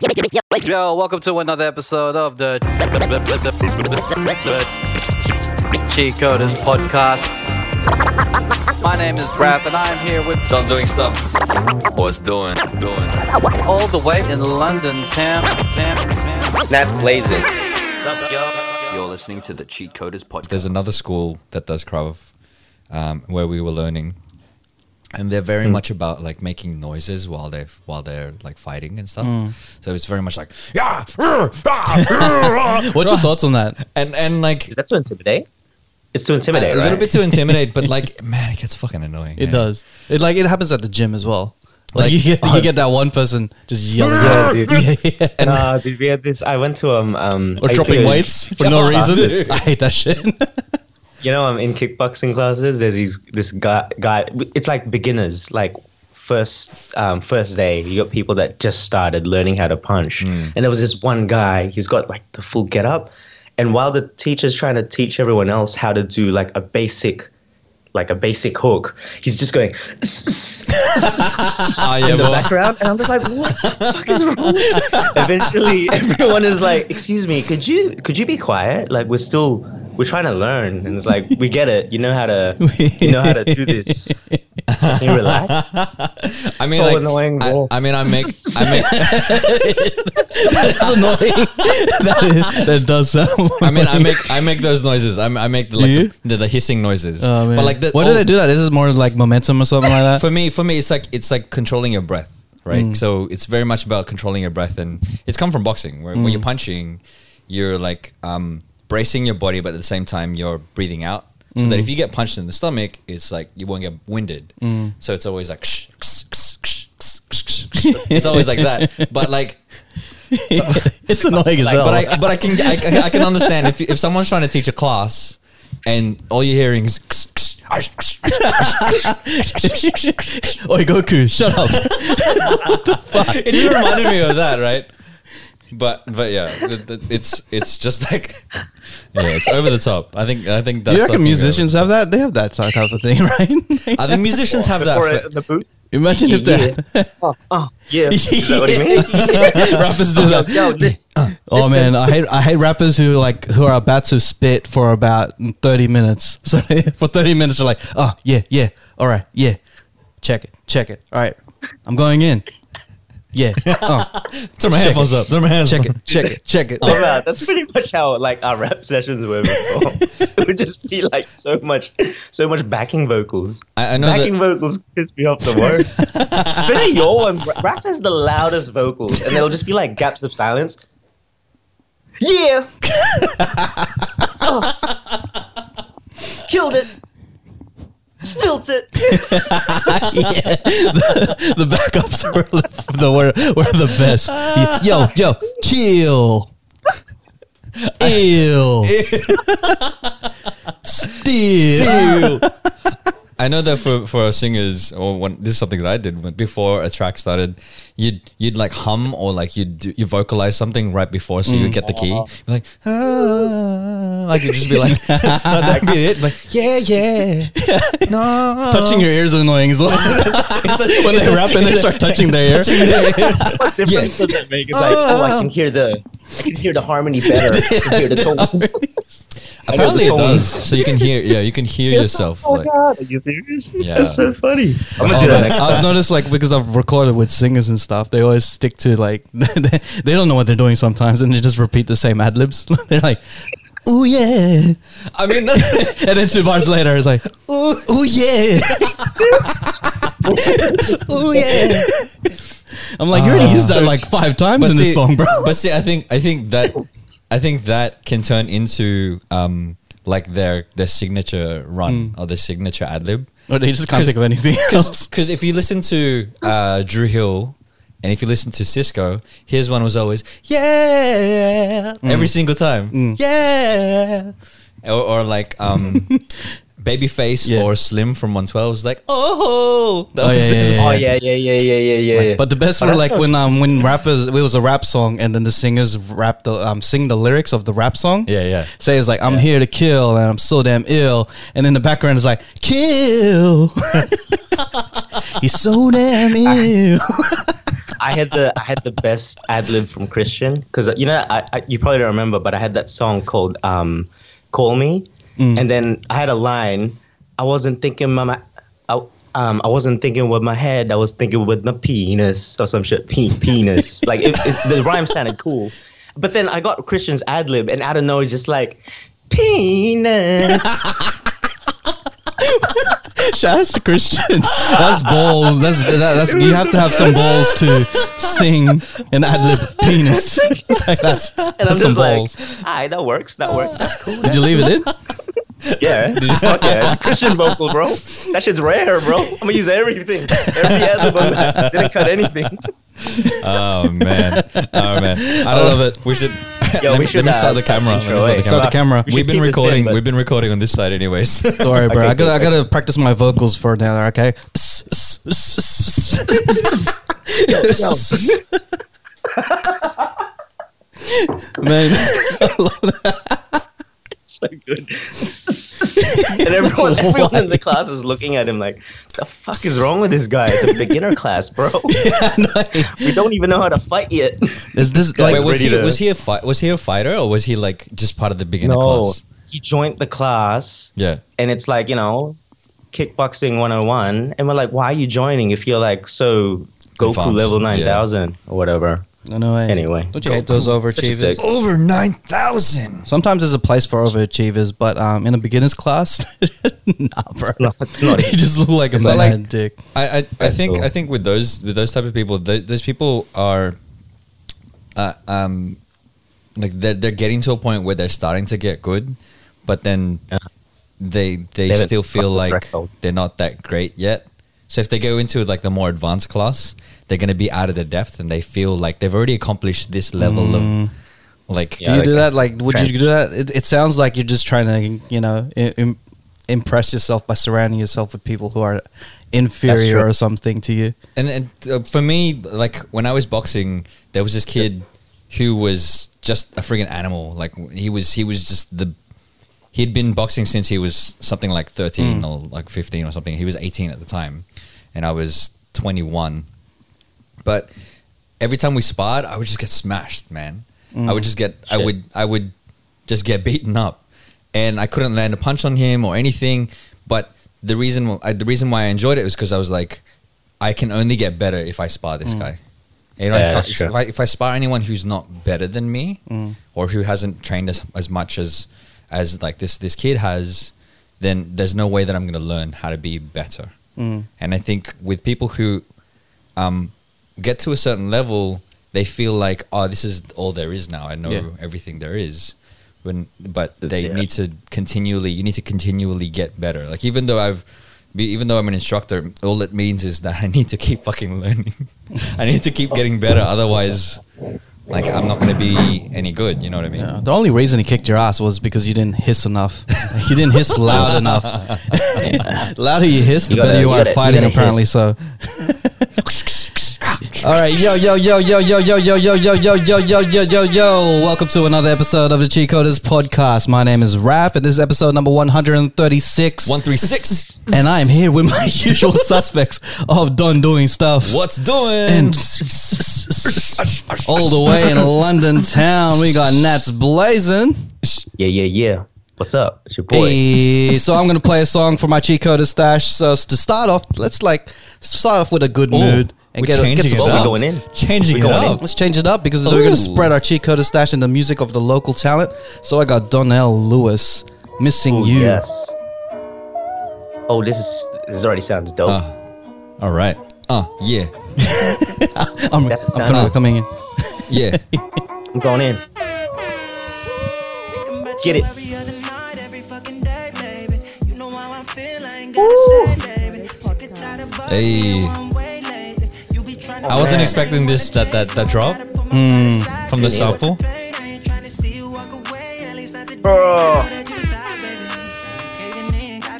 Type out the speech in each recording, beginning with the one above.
Yo, welcome to another episode of the, the Cheat Coders podcast. My name is Raph, and I am here with Don doing stuff. What's doing? Doing. all the way in London Tam. Tam. town. That's blazing. You're listening to the Cheat Coders podcast. There's another school that does Krav um, where we were learning, and they're very much about like making noises while they while they're like fighting and stuff. Hmm. So it's very much like yeah, ah, What's your thoughts on that? and and like Is that to intimidate? It's to intimidate, a little bit to intimidate, but like man, it gets fucking annoying. It yeah. does. It like it happens at the gym as well. Like, Like- you get you get that one person just yelling, Yeah, dude. yeah, yeah. Nah, dude, we had this. I went to um um. or I used to dropping weights for no reason. I hate that shit. You know, I'm in kickboxing classes. There's these this guy guy. It's like beginners, like first um first day. You got people that just started learning how to punch, and there was this one guy. He's got like the full get up, and while the teacher's trying to teach everyone else how to do like a basic. Like a basic hook, he's just going Ah, yeah, in the background, and I'm just like, "What the fuck is wrong?" Eventually, everyone is like, "Excuse me, could you could you be quiet? Like, we're still we're trying to learn." And it's like, "We get it. You know how to you know how to do this. Can you relax?" I mean, so like, annoying. I. I mean, I make, I make, That's annoying. that, is, that does sound. I mean, I make, I make those noises. I, I make the, like you? the, the, hissing noises. Oh, man. but like, the, why all- did I do that? This is more like momentum or something like that. for me for me it's like it's like controlling your breath right Mm. so it's very much about controlling your breath and it's come from boxing where when Mm. you're punching you're like um, bracing your body but at the same time you're breathing out so Mm. that if you get punched in the stomach it's like you won't get winded so it's always like it's always like that but like it's annoying as hell. but I but I can I, I can understand if if someone's trying to teach a class and all you're hearing is Oi, Goku, shut up. it just reminded me of that, right? But but yeah, it- it- it's it's just like yeah, it's over the top. I think I think Do that's. you reckon musicians have that? They have that type of thing, right? the. I think musicians have that. For- it in the boot. Imagine if they Oh, oh, yeah. Is that what you mean? rappers do that. yo, this. Oh man, I hate I hate rappers who like who are about to spit for about thirty minutes. So for thirty minutes, they're like, "Oh yeah, yeah, all right, yeah, check it, check it, all right, I'm going in, yeah, oh, Turn my headphones it. up. Turn my hands. check it, check it, check it." Oh, man, that's pretty much how like our rap sessions were before. it would just be like so much, so much backing vocals. I, I know backing that. vocals piss me off the worst. Especially your ones. Rap has the loudest vocals, and they'll just be like gaps of silence. Yeah. Oh. Killed it. Spilt it. yeah, the, the backups were the, the were, were the best. Yo, yo, kill, ill, steal. I know that for for singers, or when, this is something that I did when, before a track started. You'd you'd like hum or like you would you vocalize something right before, so you mm. get the key. Uh-huh. Be like ah, like you just be like that'd be it. Like yeah yeah no Touching your ears is annoying as well. when they rap and they start touching their ear. What difference does it make? It's like, oh, I can ah. hear the, I can hear the harmony better. I can hear the tones. Apparently it tones. does. So you can hear, yeah, you can hear yourself. Oh like, god, are you serious? Yeah. That's so funny. I'm gonna Oh, do that man. next I've noticed like because I've recorded with singers and stuff, they always stick to like they, they don't know what they're doing sometimes, and they just repeat the same ad libs. they're like, Oh yeah," I mean, and then two bars later, it's like, oh ooh yeah, ooh yeah." I'm like, you already uh, used that like five times in this song, bro. But see, I think I think that I think that can turn into um like their their signature run or their signature ad lib. or they just can't think of anything else. Because if you listen to uh, Dru Hill and if you listen to Sisqó, his one was always yeah! Every single time. Yeah, or, or like um, Babyface Yeah. or Slim from 112 was like oh that Oh, was yeah, yeah, yeah. Oh yeah, yeah, yeah, yeah, yeah, yeah. yeah. But the best Oh, were like so- when um when rappers it was a rap song and then the singers rap the um sing the lyrics of the rap song. yeah yeah Say it's like I'm here to kill and I'm so damn ill, and then the background is like kill. He's so damn ill. I had the I had the best ad lib from Christian because you know I, I you probably don't remember, but I had that song called um, "Call Me," and then I had a line. I wasn't thinking my, I, um, I wasn't thinking with my head. I was thinking with my penis or some shit. Pe- penis. like it, it, the rhyme sounded cool, but then I got Christian's ad lib, and out of nowhere, he's just like penis. To Christian. That's balls. That's that, that's you have to have some balls to sing an ad lib penis. like that's, And I'm that's some just like, balls. aye, that works. That works. That's cool. Did you leave it in? Yeah. Fuck yeah. It's a Christian vocal, bro. That shit's rare, bro. I'm gonna use everything. Every album didn't cut anything. Oh man, oh man, I I love it. We should. Yo, let, we me- should, let me start the camera. the Let me start the camera. Start the camera. We We've been recording. we've been recording on this side, anyways. Don't worry, bro. I gotta I gotta practice my vocals for now. Okay. Man, So good. and everyone, everyone in the class is looking at him like, the fuck is wrong with this guy? It's a beginner class, bro. we don't even know how to fight yet. is this Wait, like Wait, was ready he to- was he a fi- was he a fighter or was he like just part of the beginner No, class? he joined the class Yeah. and it's like, you know, kickboxing 101. And we're like, why are you joining if you're like so Goku Advanced, level yeah. 9000 or whatever? No, no way. Anyway. don't you hate those overachievers? Over nine thousand. Sometimes there's a place for overachievers, but um, in a beginner's class, nah, bro. It's not, it's not You just look like a It's man like- dick. I I, I think cool. I think with those with those type of people, th- those people are, uh, um, like they're they're getting to a point where they're starting to get good, but then Yeah. they they They still feel crossed the like they're not that great yet. So if they go into like the more advanced class, they're going to be out of their depth, and they feel like they've already accomplished this level of like Yeah, do you do that? Like, would you do that? It, it sounds like you're just trying to, you know, im- impress yourself by surrounding yourself with people who are inferior or something to you. And, and uh, for me, like when I was boxing, there was this kid who was just a friggin' animal. Like he was, he was just the. He'd been boxing since he was something like thirteen or like fifteen or something. He was eighteen at the time, and I was twenty one. But every time we sparred, I would just get smashed, man. I would mm. just get, I would, I would just get beaten up, and I couldn't land a punch on him or anything. But the reason, I, the reason why I enjoyed it was because I was like, I can only get better if I spar this mm. guy. You know, Yeah, if, I, if, I, if I spar anyone who's not better than me, mm. or who hasn't trained as, as much as as like this this kid has, then there's no way that I'm going to learn how to be better. And I think with people who um, get to a certain level, they feel like, oh, this is all there is now. I know Yeah. everything there is. When, but they Yeah. need to continually. You need to continually get better. Like even though I've, be- even though I'm an instructor, all it means is that I need to keep fucking learning. I need to keep getting better. Otherwise, like I'm not going to be any good. You know what I mean? Yeah. The only reason he kicked your ass was because you didn't hiss enough. you didn't hiss loud enough. the louder you hiss, the better you you are at fighting. Apparently, hiss. so. All right, yo, yo, yo, yo, yo, yo, yo, yo, yo, yo, yo, yo, yo, yo, yo. Yo. Welcome to another episode of the Cheat Coders podcast. My name is Raph, and this is episode number 136. One three six. and I'm here with my usual suspects of Don doing stuff. What's doing? And all the way in London town, we got Nats blazing. Yeah, yeah, yeah. What's up? It's your boy. Hey, so I'm gonna play a song for my cheat coder stash. So to start off, let's like start off with a good Ooh, mood and we're get, changing get some it up. we're going in. Changing We're it going in. up. Let's change it up because we're gonna spread our cheat coder stash in the music of the local talent. So I got Donnell Lewis, missing Oh, you. Yes. Oh, this is this already sounds dope. Uh, all right. Uh, yeah, I'm, That's a I'm sound. coming, coming in. yeah. I'm going in. Get it. Hey. I wasn't man. expecting this that that that drop hmm. from the sample.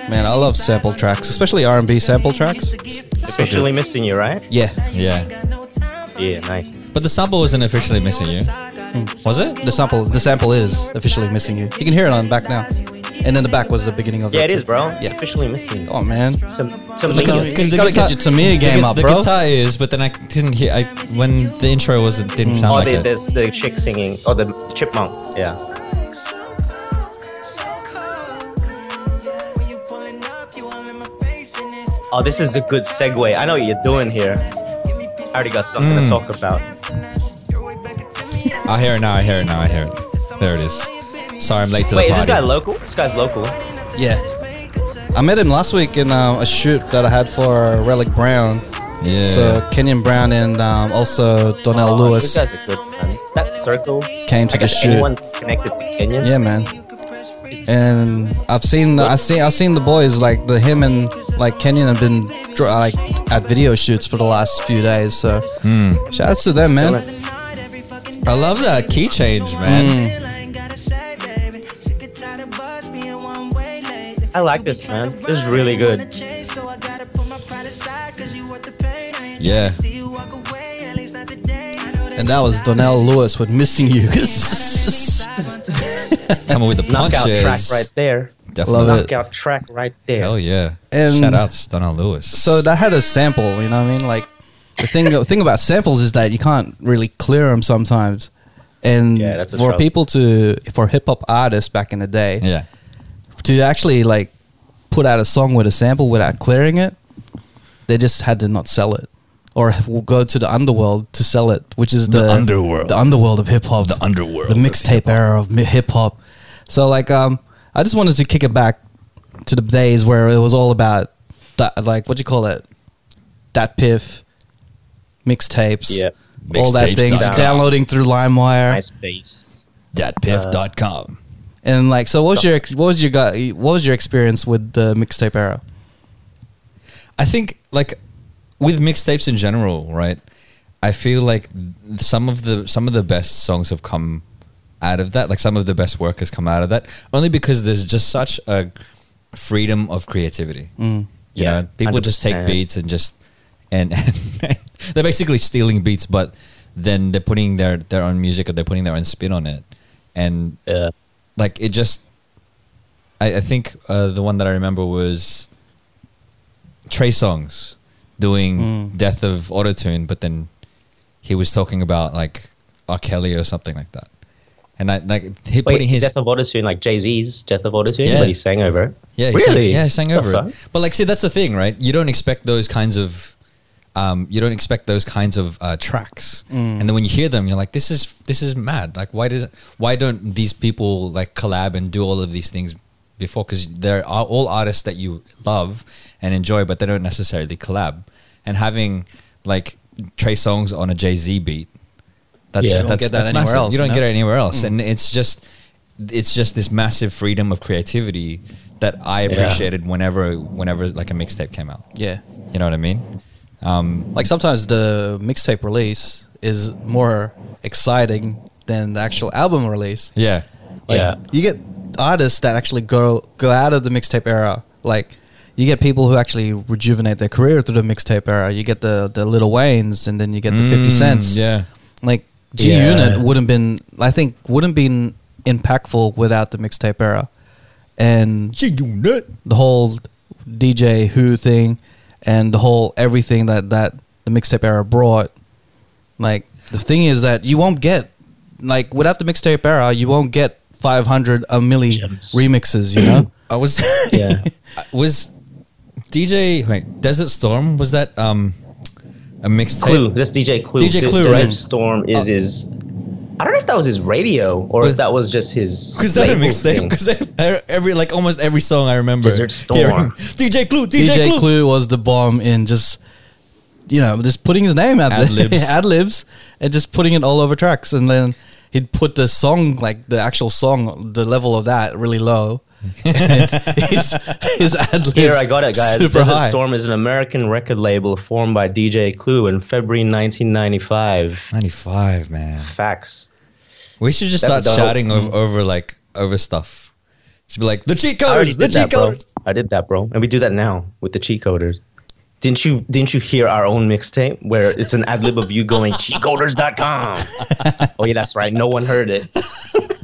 Man, I love sample tracks, especially R&B sample tracks. Officially missing you, right? Yeah, Yeah, Yeah, nice. but the sample wasn't officially missing you, hmm. was it? the sample the sample is officially missing you. You can hear it on back now. And then the back was the beginning of Yeah, it. it is, bro. It's Yeah. officially missing. Oh man, Some, some Look at- You gotta get your Tamia game the, up, the bro. guitar is, but then I didn't hear. I when the intro was, it didn't sound Oh, like the, it. there's the chick singing. Oh, the chipmunk. Yeah. Oh, this is a good segue. I know what you're doing here. I already got something Mm. to talk about. I hear it now. I hear it now. I hear it. There it is. Sorry, I'm late to Wait, the party. Wait, is this guy local? This guy's local. yeah. I met him last week in uh, a shoot that I had for Relic Brown. yeah. So Kenyon Brown and um, also Donnell Oh, Lewis This guy's a good man. That circle. came to I the guess shoot. anyone connected to Kenyon. Yeah, man. And I've seen I seen I've seen the boys like the him and like Kenyon have been like at video shoots for the last few days. So Hmm. shout outs to them, man. I love that key change, man. I like this, man. This is really good. Yeah. And that was Donnell Lewis with "Missing You." Coming with the Knockout track right there. Definitely. Love it. Knockout track right there. Hell yeah. And- Shout outs, Donnell Lewis. so that had a sample. You know what I mean? Like the thing the thing about samples is that you can't really clear them sometimes. And Yeah, that's for trouble. people to for hip hop artists back in the day yeah. To actually like put out a song with a sample without clearing it, they just had to not sell it. Or will go to the underworld to sell it, which is the, The underworld. the underworld of hip hop, The underworld the mixtape era of hip hop. So like, um, I just wanted to kick it back to the days where it was all about that, like what do you call it, DatPiff, mixtapes, Yeah. all that Mixtapes things, dot downloading through LimeWire, Nice bass. Datpiff.com. and like, so what was your what was your what was your experience with the mixtape era? I think like with mixtapes in general, right? I feel like some of the some of the best songs have come out of that. Like some of the best work has come out of that. Only because there's just such a freedom of creativity. Mm. You Yeah, know, people just take beats and just and, and they're basically stealing beats, but then they're putting their their own music or they're putting their own spin on it, and Yeah. Like it just I, I think uh, the one that I remember was Trey Songz doing Mm. Death of Autotune, but then he was talking about like R. Kelly or something like that. And I like he Wait, putting his Death of Autotune, like Jay Z's Death of Autotune, Yeah. but he sang over it. yeah, he really? sang, yeah, he sang over it. But like, see, that's the thing, right? You don't expect those kinds of, um, you don't expect those kinds of uh, tracks, Mm. and then when you hear them, you're like, this is this is mad. Like, why does why don't these people like collab and do all of these things before? Because they're all artists that you love and enjoy, but they don't necessarily collab. And having like Trey Songz on a Jay Z beat, that's Yeah. You don't that's, get that that's anywhere massive. else, You don't you get it anywhere else, and it's just it's just this massive freedom of creativity that I Yeah. appreciated whenever whenever like a mixtape came out. Yeah. You know what I mean? Um, Like sometimes the mixtape release is more exciting than the actual album release. yeah, Like Yeah. you get artists that actually go go out of the mixtape era. Like you get people who actually rejuvenate their career through the mixtape era. You get the the Lil Waynes, and then you get the Fifty Mm, Cents. Yeah, Like G Yeah. Unit wouldn't been I think wouldn't been impactful without the mixtape era. And G Unit the whole DJ Who thing and the whole everything that that the mixtape era brought. Like the thing is that you won't get like without the mixtape era, you won't get 500 a milli Gems. remixes. You know, I was Yeah. was DJ wait Desert Storm was that um a mixtape? Clue. That's DJ Clue. DJ Clue, Desert right? Storm is his. I don't know if that was his radio or Was- if that was just his. because that a label mixtape? thing. Because every like almost every song I remember. Desert Storm. hearing, DJ Clue, DJ, DJ, Clue. Clue. was the bomb in just you know just putting his name out Ad-libs. there, ad libs, and just putting it all over tracks, and then he'd put the song like the actual song, the level of that really low. his his ad libs Here I got it, guys. super Desert high. Storm is an American record label formed by DJ Clue in February 1995. Ninety five, man. Facts. We should just That's start dope. shouting over, over like over stuff. Should be like the cheat coders, the did that, cheat bro. I did that, bro, and we do that now with the cheat coders. Didn't you? Didn't you hear our own mixtape where it's an ad lib of you going cheatcoders.com? oh yeah, that's right. No one heard it.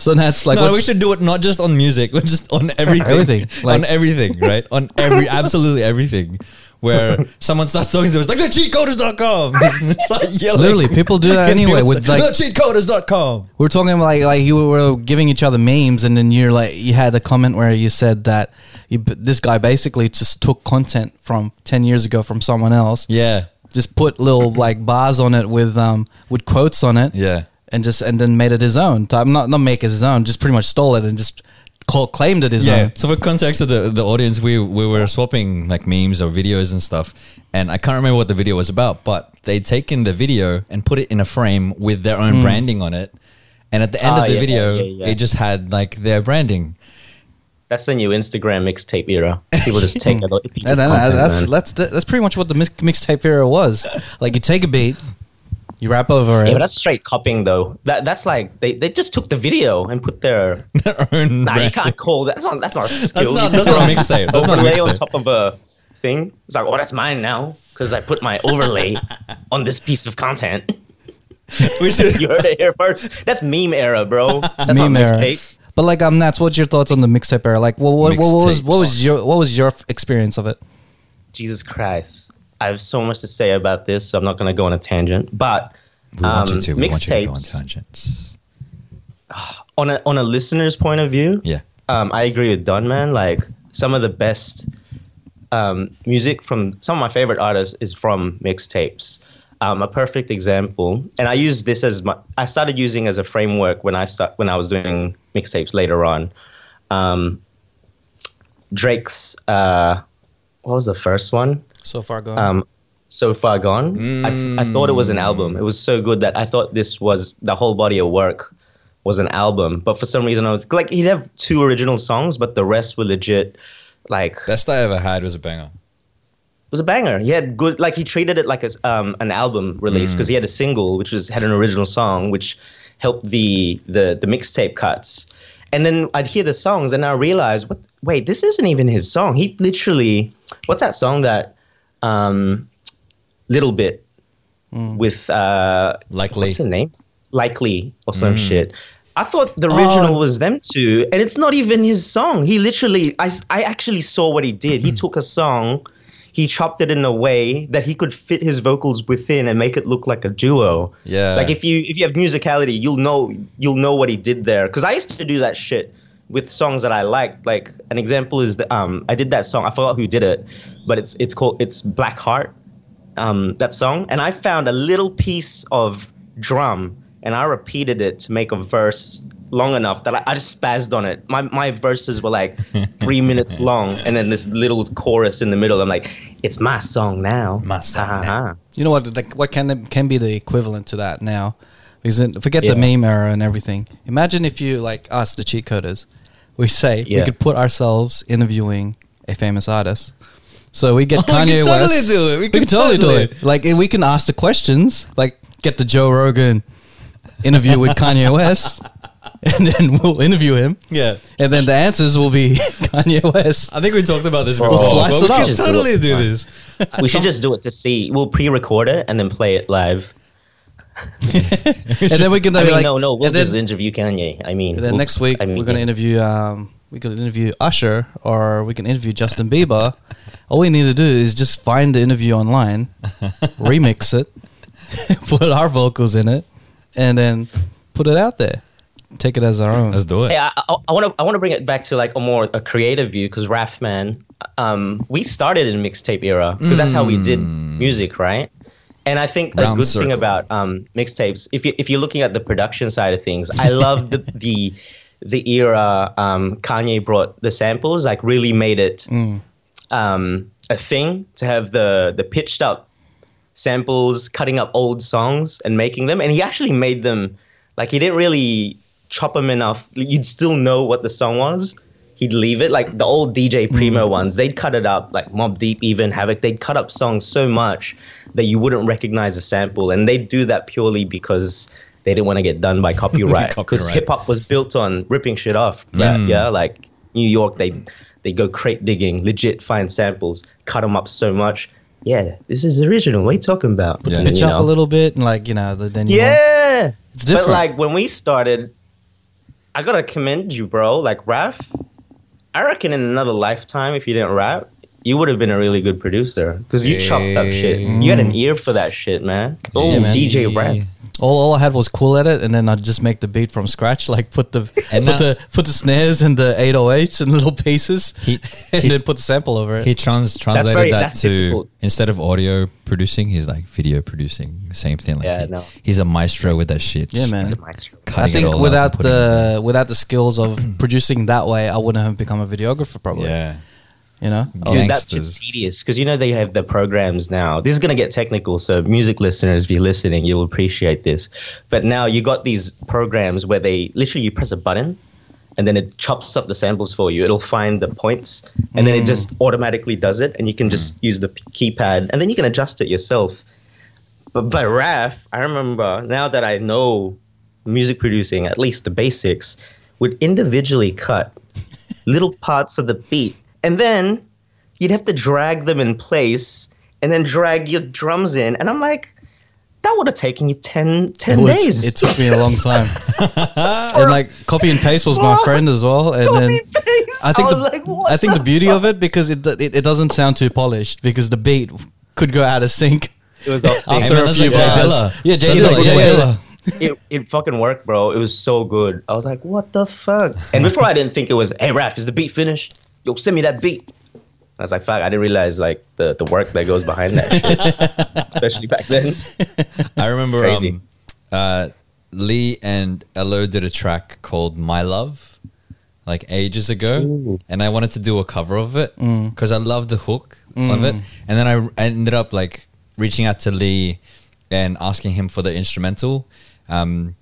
So that's like no, we should do it not just on music, but just on everything. Everything, on everything, right? On every, absolutely everything. Where someone starts talking to us like the cheatcoders.com. Like yelling. Literally, people do that anyway with, like- the cheatcoders.com. we're talking like like you were giving each other memes, and then you're like you had a comment where you said that you, this guy basically just took content from ten years ago from someone else, Yeah. just put little like bars on it with um with quotes on it, Yeah. And just and then made it his own. Type not not make it his own, just pretty much stole it and just call, claimed it his Yeah. own. So for context of the, the audience, we we were swapping like memes or videos and stuff, and I can't remember what the video was about, but they'd taken the video and put it in a frame with their own branding on it, and at the end Ah, of the yeah, video, yeah, yeah. it just had like their branding. That's the new Instagram mixtape era. People just take a lot. And then, that's that's that's pretty much what the mixtape era was. Like you take a beat, you rap over it. yeah, but that's straight copying though. That that's like they, they just took the video and put their. their own Nah, you can't call that. That's not that's not a skill. not- that's not a mixtape. That's not a overlay on top of a thing. It's like, oh, that's mine now because I put my overlay on this piece of content. We should, You heard it here first. That's meme era, bro. That's Meme not era. mixtapes. But like, um, Nats, what's your thoughts on the mixtape era? Like, what, what, what was what was your what was your f- experience of it? Jesus Christ. I have so much to say about this, so I'm not going to go on a tangent. But we want you um, to. We want you to go on tangents. on a on a listener's point of view, Yeah. um, I agree with Don Man. Like some of the best um, music from some of my favorite artists is from mixtapes. Um, a perfect example, and I use this as my. I started using as a framework when I start when I was doing mixtapes later on. Um, Drake's uh, what was the first one? So far gone. um, so far gone. I, th- I thought it was an album. It was so good that I thought this was the whole body of work was an album. But for some reason, I was like, he'd have two original songs, but the rest were legit. Like Best I ever had was a banger. was a banger. He had good. Like he treated it like a, s- um, an album release because he had a single which was had an original song which helped the the the mixtape cuts. And then I'd hear the songs and I realized, what? Wait, this isn't even his song. He literally, what's that song that, um, little bit with uh, Lykke Li. what's her name? Lykke Li or some shit. I thought the original was them two, and it's not even his song. He literally, I, I actually saw what he did. He took a song, he chopped it in a way that he could fit his vocals within and make it look like a duo. Yeah. Like if you if you have musicality, you'll know you'll know what he did there. Because I used to do that shit with songs that I liked. Like an example is the um I did that song. I forgot who did it, but it's it's called it's Black Heart um, that song, and I found a little piece of drum, and I repeated it to make a verse long enough that I, I just spazzed on it. My my verses were like three minutes long, and then this little chorus in the middle. I'm like, it's my song now. My song Ha, ha, now. You know what? Like, what can can be the equivalent to that now? Because then- forget Yeah. the meme era and everything. Imagine if you like us, the cheat coders, we say we could put ourselves interviewing a famous artist. So we get Oh, we can could totally West. do it. We We, could could totally, totally. do it. Like we can ask the questions. Like get the Joe Rogan interview with Kanye West, and then we'll interview him. Yeah. And then the answers will be Kanye West. I think we talked about this We'll before. slice but it we up. could Just do totally it. do this. We should just do it to see. We'll pre-record it and then play it live. And then we can I be mean, like, no, no, we'll and then- just interview Kanye. I mean, And then we'll- next week I mean, we're gonna interview um we could interview Usher or we can interview Justin Bieber. All we need to do is just find the interview online, remix it, put our vocals in it, and then put it out there. Take it as our own. Let's do it. Hey, I want to I want to bring it back to like a more a creative view because Raph man, um, we started in mixtape era because that's how we did music, right? And I think a Round good thing about um, mixtapes, if you if you're looking at the production side of things, I love the the the era um, Kanye brought the samples, like really made it um, a thing to have the the pitched up samples, cutting up old songs and making them. And he actually made them like he didn't really chop them enough. You'd still know what the song was. He'd leave it like the old DJ mm. Primo ones. They'd cut it up like Mobb Deep, even Havoc. They'd cut up songs so much that you wouldn't recognize a sample, and they'd do that purely because they didn't want to get done by copyright. Because hip hop was built on ripping shit off. Mm. Yeah, yeah. Like New York, they they go crate digging, legit find samples, cut them up so much. Yeah, this is original. What are you talking about? Yeah. And, Pitch you up a little bit and like you know then you want- Yeah, It's different. But like when we started, I gotta commend you, bro. Like Raph, I reckon in another lifetime, if you didn't rap, you would have been a really good producer because you chopped up shit. You had an mm. ear for that shit, man. Oh, Yeah, man. DJ Raph. All, all I had was cool at it, and then I'd just make the beat from scratch, like put the And put now- the put the snares and the 808s in little pieces, He- and he- then put the sample over it. He trans translated very- that to difficult. instead of audio producing, he's like video producing. Same thing. Like Yeah, he- no. he's a maestro with that shit. yeah, man. He's a. I think without and putting it the without the skills of producing that way, I wouldn't have become a videographer. Probably, Yeah. You know. Oh, Dude, that Gangsters. shit's tedious because you know they have the programs now. This is gonna get technical, so music listeners, if you're listening, you'll appreciate this. But now you got these programs where they literally you press a button, and then it chops up the samples for you. It'll find the points, and then it mm. just automatically does it, and you can just mm. use the p- keypad, and then you can adjust it yourself. But but Raph, I remember now that I know music producing, at least the basics, would individually cut little parts of the beat. And then you'd have to drag them in place and then drag your drums in. And I'm like, that would have taken you 10, 10 It was- days. It took me a long time. and like copy and paste was my friend as well. And then and paste. I think was the like, what I think the beauty fuck? of it because it, it it doesn't sound too polished because the beat could go out of sync it was off sync. after man, a that's few like Jay bars. Dilla. Yeah, J Dilla. like Jay. Dilla. it, it fucking worked, bro. It was so good. I was like, what the fuck? And before I didn't think it was, hey, Raph, is the beat finished? Yo, send me that beat. I was like, fuck, I didn't realize like the, the work that goes behind that shit. Especially back then. I remember um, uh, Lee and Elo did a track called My Love like ages ago, Ooh. and I wanted to do a cover of it because I love the hook of it. Mm. And then I, I ended up like reaching out to Lee and asking him for the instrumental. Um,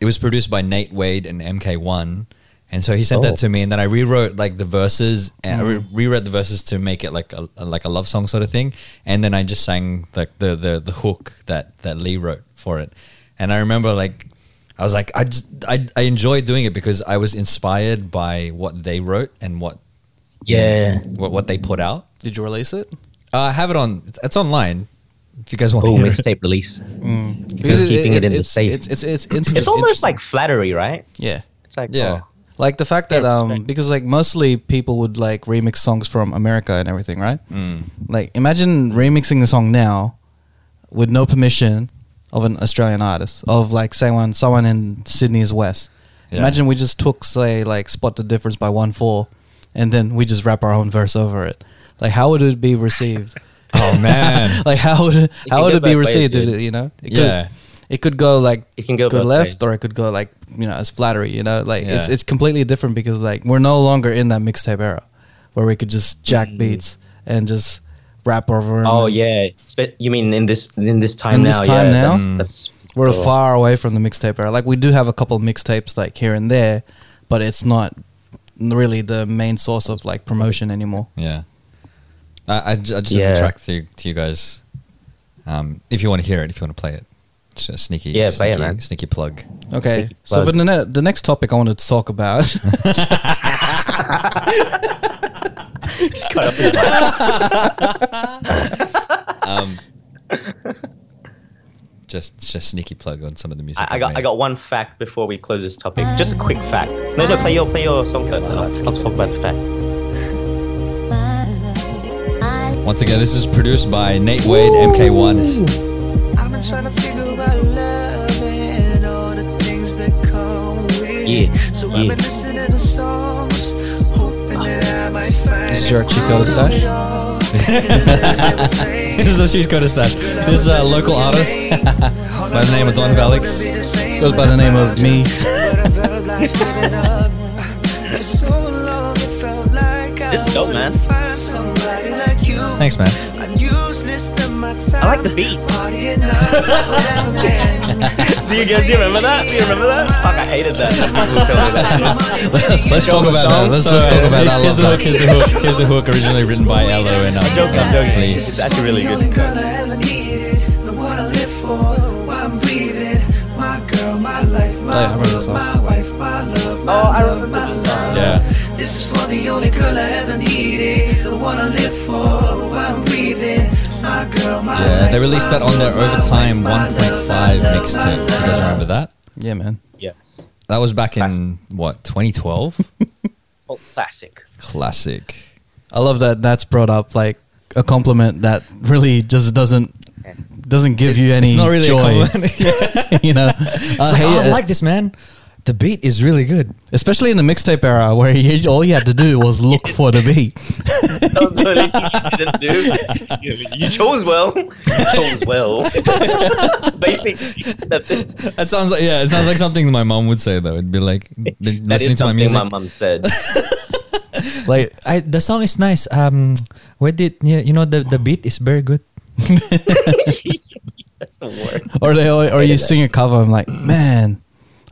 it was produced by Nate Wade and MK1. And so he sent Oh. that to me, and then I rewrote like the verses, and I re- reread the verses to make it like a, a- like a love song sort of thing. And then I just sang like the, the the hook that that Lee wrote for it. And I remember like I was like I just I I enjoyed doing it because I was inspired by what they wrote and what Yeah. what, what they put out. Did you release it? Uh, I have it on. It's, it's online. If you guys want Oh, to mixtape release. Because keeping it in the it's, safe. It's it's it's, it's, It's almost like flattery, right? yeah. It's like, Yeah. oh, Like the fact that um because like mostly people would like remix songs from America and everything, right? Mm. Like imagine remixing the song now with no permission of an Australian artist of like someone someone in Sydney's West. Yeah. Imagine we just took say like spot the difference by OneFour, and then we just rap our own verse over it. Like how would it be received? Oh man. like how would it, how would it be both ways, received? dude. you know, it Yeah. Could, it could go like It can go go left ways. or it could go like you know as flattery. You know, like it's Yeah. it's completely different because like we're no longer in that mixtape era where we could just jack Mm. beats and just rap over. 'em Oh and- yeah, Spe- you mean in this in this time In now? this time yeah, now? That's, that's We're cool. far away from the mixtape era. Like we do have a couple of mixtapes like here and there, but it's not really the main source of like promotion anymore. Yeah. I, I, I just Yeah. yeah. the track to, to you guys. Um, if you want to hear it, if you want to play it. It's a sneaky, Yeah, play it, sneaky, man. sneaky plug. Okay, Sneaky so for the ne- the next topic I wanted to talk about. Just cut up his mic. Um, just just sneaky plug on some of the music. I, I I've got I got one fact before we close this topic. Just a quick fact. No, no, play your play your song first. I'll, I'll talk about the fact. Once again, this is produced by Nate Wade, MK1. I've been trying to figure out love and all the things that come with it. Yeah, So yeah. I've been listening to songs, hoping that I might find This is your Chico stash? this is the Cheat Coder Stash. This is a local artist by the name of Don Valix. Goes by the name of me. This is dope, man. Thanks, man. I like the beat. do you guys do you remember that? Do you remember that? Fuck, I hated that. People tell me that. Let's talk about that. Let's, let's talk about that. Here's the hook. Here's the hook. Here's the hook. Originally written by Elo and I'm joking. I'm joking. It's actually really good. Oh, yeah, I remember the song. Oh, I remember this song. Yeah. This is for the only girl I ever needed, the one I live for, the one I'm breathing. My girl, my Yeah, they released that on their Overtime 1.5 love, my mixtape. Do you guys remember that? Yeah, man. Yes. That was back in what 2012. Oh, classic. Classic. I love that that's brought up like a compliment that really just doesn't doesn't give you any It's not really joy. a compliment. you know, Uh, like, hey, oh, I uh, like this man. The beat is really good. especially in the mixtape era where you, all you had to do was look for the beat. That was the only thing you didn't do. You, you chose well. You chose well. Basically, that's it. That sounds like yeah. It sounds like something my mom would say though. It'd be like li- That listening is to my something music. my mom said. Like I, the song is nice. Um, where did yeah, you know the the beat is very good. That's the word. or they or, or you sing a cover. I'm like, man,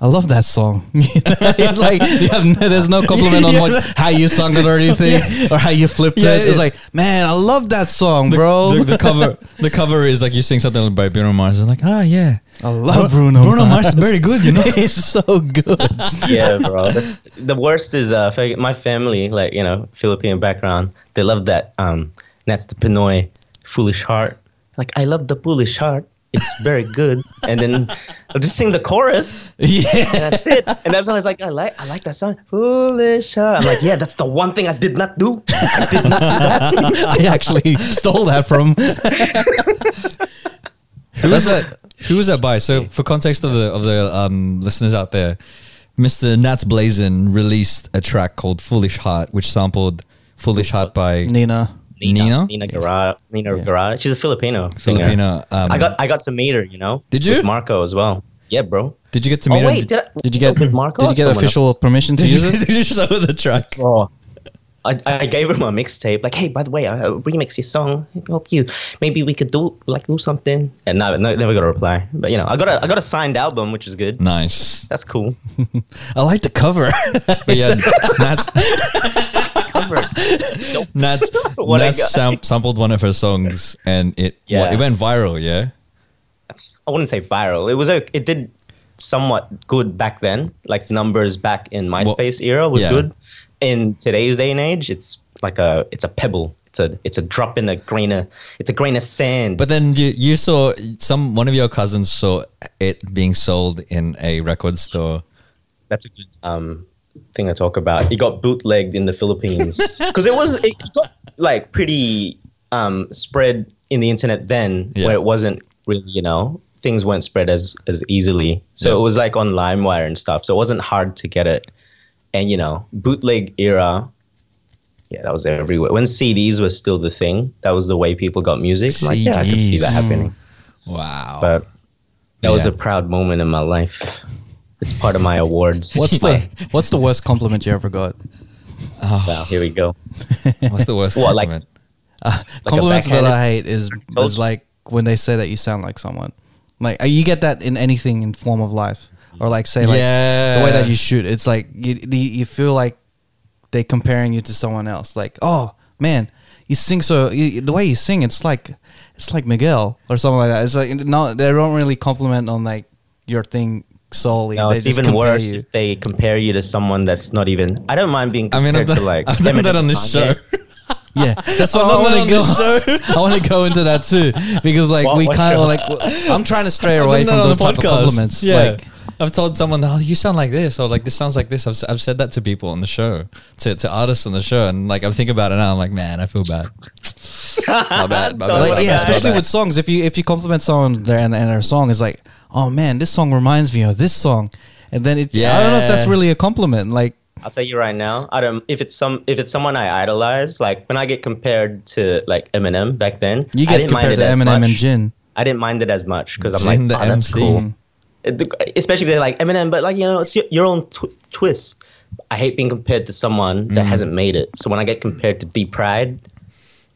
I love that song. it's like you have, there's no compliment on what, how you sung it or anything or how you flipped Yeah, it. It's like, man, I love that song, bro. The, the cover the cover is like you sing something by Bruno Mars. and like ah yeah, I love Bruno. Bruno Mars is very good. You know. He's so good. yeah, bro. That's the worst is uh my family, like you know, Philippine background. They love that. Um, that's the Pinoy foolish heart. Like I love the foolish heart. It's very good. and then I'll just sing the chorus. yeah. And that's it. And that's always like I like I like that song. Foolish heart. I'm like, yeah, that's the one thing I did not do. I did not do that. I actually stole that from. Who was that? Who was that by? So for context of the of the um, listeners out there, Mr. Nats Blazin released a track called "Foolish Heart," which sampled "Foolish Heart" by Nina. Nina? Nina Girado. Nina Girado. She's a Filipino. Filipino. Um, I got I got to meet her. You know. Did you? With Marco as well. Yeah, bro. Did you get to Oh meet her? wait, did, I, Did you get with Marco? Did you get official else? permission to Did use you, it? did you show the track? Oh. I, I gave her my mixtape. Like, hey, by the way, I uh, remix your song. Help you. Maybe we could do like do something. And no, no, never got a reply. But you know, I got a I got a signed album, which is good. Nice. That's cool. I like the cover. But yeah, Nats It's. Nats, sam- sampled one of her songs and it Yeah. what, it went viral. Yeah. I wouldn't say viral. It was a, it did somewhat good back then. Like numbers back in MySpace era was yeah. good. In today's day and age, it's like a it's a pebble. It's a it's a drop in a grain of it's a grain of sand. But then you, you saw some one of your cousins saw it being sold in a record store. that's a good um thing to talk about. It got bootlegged in the Philippines because it was it got like pretty um spread in the internet then, Yeah. where it wasn't really you know things weren't spread as as easily. So Yeah. it was like on LimeWire and stuff. So it wasn't hard to get it, and you know bootleg era. Yeah, that was everywhere. When CDs were still the thing, that was the way people got music. I'm like, yeah, I could see that happening. Wow. But that was a proud moment in my life. It's part of my awards. What's the What's the worst compliment you ever got? Oh. Wow, here we go. What's the worst What, like- compliment? Compliments that backhanded- I hate is is like when they say that you sound like someone. Like uh, you get that in anything in form of life, or like say like Yeah. the way that you shoot. It's like you you feel like they're comparing you to someone else. Like oh man, you sing so you, the way you sing. It's like it's like Miguel or something like that. It's like no, they don't really compliment on like your thing solely. No, they it's just even worse you. if they compare you to someone that's not even. I don't mind being I mean, compared I've to like. I've done that on this show. Yeah, that's why I've I done want to go. I want to go into that too because like What- we kind of like I'm trying to stray away from that on those the type of podcast. compliments. Yeah. Like I've told someone, oh, you sound like this, or like this sounds like this. I've, I've said that to people on the show, to, to artists on the show, and like I'm thinking about it now. I'm like, man, I feel bad. my bad, my bad. like, my yeah, bad, especially my with songs. If you if you compliment someone there and, and their song is like, oh man, this song reminds me of this song, and then it, I don't know if that's really a compliment. Like, I'll tell you right now. I don't. If it's some, if it's someone I idolize, like when I get compared to like Eminem back then, you I get didn't compared it to Eminem and Jin. I didn't mind it as much because I'm Jin like, the oh, that's MC. cool. Especially if they're like Eminem, but like you know, it's your, your own tw- twist. I hate being compared to someone that Mm. hasn't made it. So when I get compared to Deep Pride,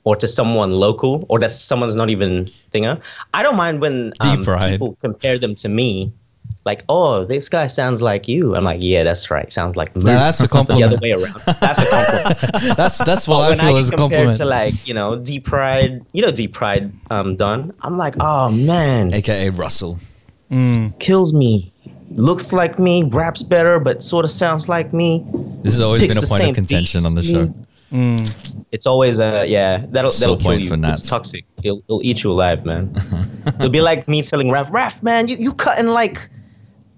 or to someone local, or that someone's not even thinger, I don't mind when um, people compare them to me. Like, oh, this guy sounds like you. I'm like, yeah, that's right. Sounds like me. Now, that's a the other way around. That's a compliment. That's that's what I when feel I is a get compared compliment. to like you know Deep Pride, you know Deep Pride, um, done. I'm like, oh man, AKA Russell. Mm. kills me. Looks like me, raps better, but sort of sounds like me. This has always Picks been a point of contention on the beats, show. Me. It's always a yeah. That'll Sore that'll kill point you. for Nats. It's toxic. It'll, it'll eat you alive, man. It'll be like me telling Raph, Raph, man, you you cutting like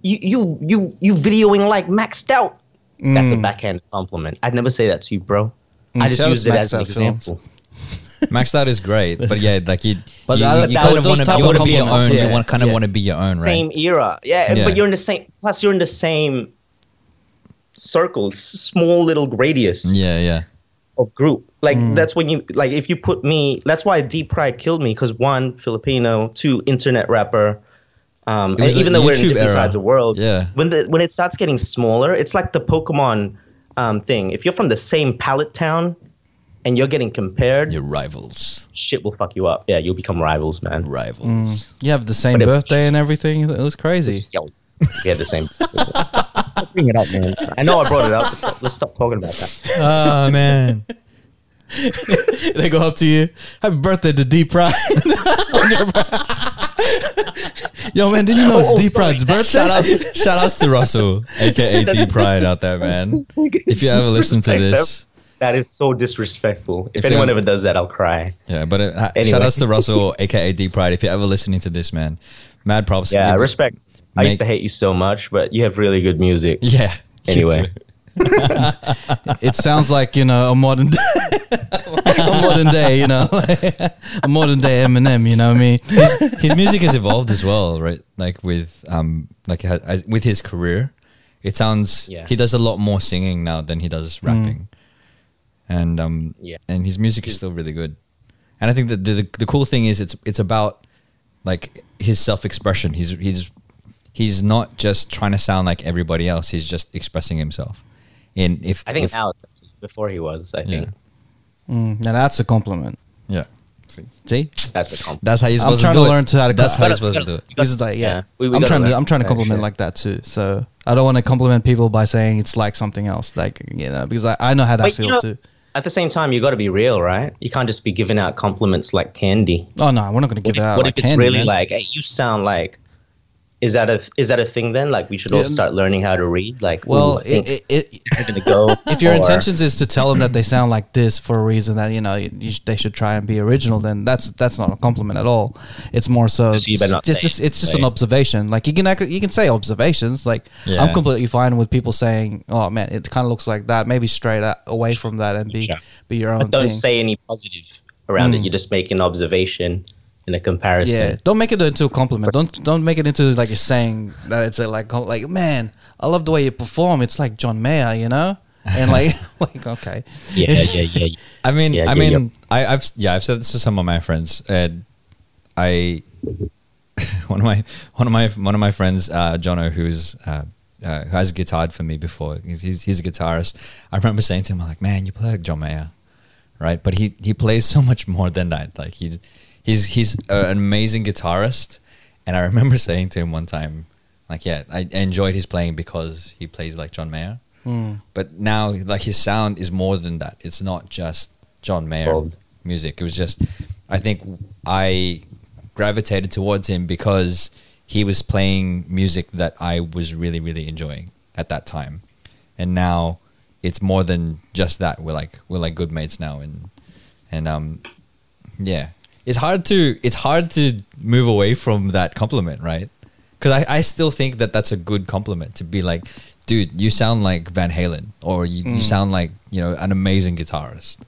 you you you you videoing like maxed out. That's Mm. a backhand compliment. I'd never say that to you, bro. Mm. I just shout used it as an Maxed Out Films. example. Maxed out is great, but yeah, like you, But you, that- you that- kind of those want to type you want be your own. yeah, you want kind of yeah. want to be your own, right? Same era, yeah, Yeah. But you're in the same. Plus, you're in the same circle, s- small little radius Yeah, yeah, of group. Like that's when you like if you put me. That's why D-Pryde killed me because one Filipino, two internet rapper. Um, and even the though we're in different era. sides of the world, Yeah. When the when it starts getting smaller, it's like the Pokemon um, thing. If you're from the same pallet town and you're getting compared, your rivals, shit will fuck you up. Yeah, you'll become rivals, man. rivals. You have the same But it- birthday and everything. It was crazy. Yo, we had the same. Bring it up, man. I know I brought it up. Let's stop talking about that. Oh man, they go up to you. Happy birthday to D-Pryde. On your bra- Yo, man, did you know it's Oh, Deep. Pride's birthday? shout out, shout outs to Russell, aka D-Pryde out there, man. If you ever listen to this, That is so disrespectful. If, If anyone ever does that, I'll cry. yeah. But uh, ha- Anyway. shout outs to Russell, aka D-Pryde. If you're ever listening to this, man, mad props. Yeah, You- respect. I used to hate you so much, but you have really good music. Yeah. Anyway. it sounds like you know a modern day, a modern day, you know, a modern day Eminem. You know what I mean? his music has evolved as well, right? Like with um, like as, with his career, it sounds Yeah. he does a lot more singing now than he does rapping, and um, Yeah. and his music is still really good. And I think that the, the the cool thing is it's it's about like his self expression. He's he's he's not just trying to sound like everybody else. He's just expressing himself. In if I think if, now, before he was, I think Mm, now that's a compliment. yeah, See, that's a compliment. that's how you're I'm supposed trying to to do learn it. to how to That's how you're supposed to do it. you this is like yeah. yeah, we- we I'm trying to I'm trying to compliment shit. like that too. So I don't want to compliment people by saying it's like something else, like you know, because I, I know how that But you feels know- too. At the same time, you got to be real, right? You can't just be giving out compliments like candy. Oh no, we're not going to give What, it out. what like if it's candy, really man. like, hey, you sound like? Is that a is that a thing then? Like we should all start learning how to read. Like, Well, ooh, it, it, it, gonna go. if your or- intentions is to tell them that they sound like this for a reason that you know you, you sh- they should try and be original, then that's that's not a compliment at all. It's more so you it's just it, it's just an observation. Like you can act- you can say observations. Like Yeah. I'm completely fine with people saying, "Oh man, it kind of looks like that." Maybe straight out, away from that and be Sure. be your own But don't thing. say any positive around Mm. it. You just make an observation in a comparison. yeah, don't make it into a compliment. First- Don't don't make it into like you're saying that it's a, like like man, I love the way you perform. It's like John Mayer, you know, and like like okay, yeah, yeah, yeah. yeah. I mean, Yeah, I yeah, mean, I, I've yeah, I've said this to some of my friends, and I one of my one of my one of my friends, uh, Jono, who's uh, uh, who has guitared for me before. He's, he's he's a guitarist. I remember saying to him, I'm like, man, you play like John Mayer, right? But he he plays so much more than that. Like he's he's he's a- an amazing guitarist, and I remember saying to him one time, like, yeah, I enjoyed his playing because he plays like John Mayer. But now, like his sound is more than that. It's not just John Mayer Bold. music. It was just, I think I gravitated towards him because he was playing music that I was really, really enjoying at that time, and now it's more than just that. We're like we're like good mates now, and and um, yeah, it's hard to it's hard to move away from that compliment, right? Because I, I still think that that's a good compliment to be like, dude, you sound like Van Halen, or you, Mm. you sound like you know an amazing guitarist.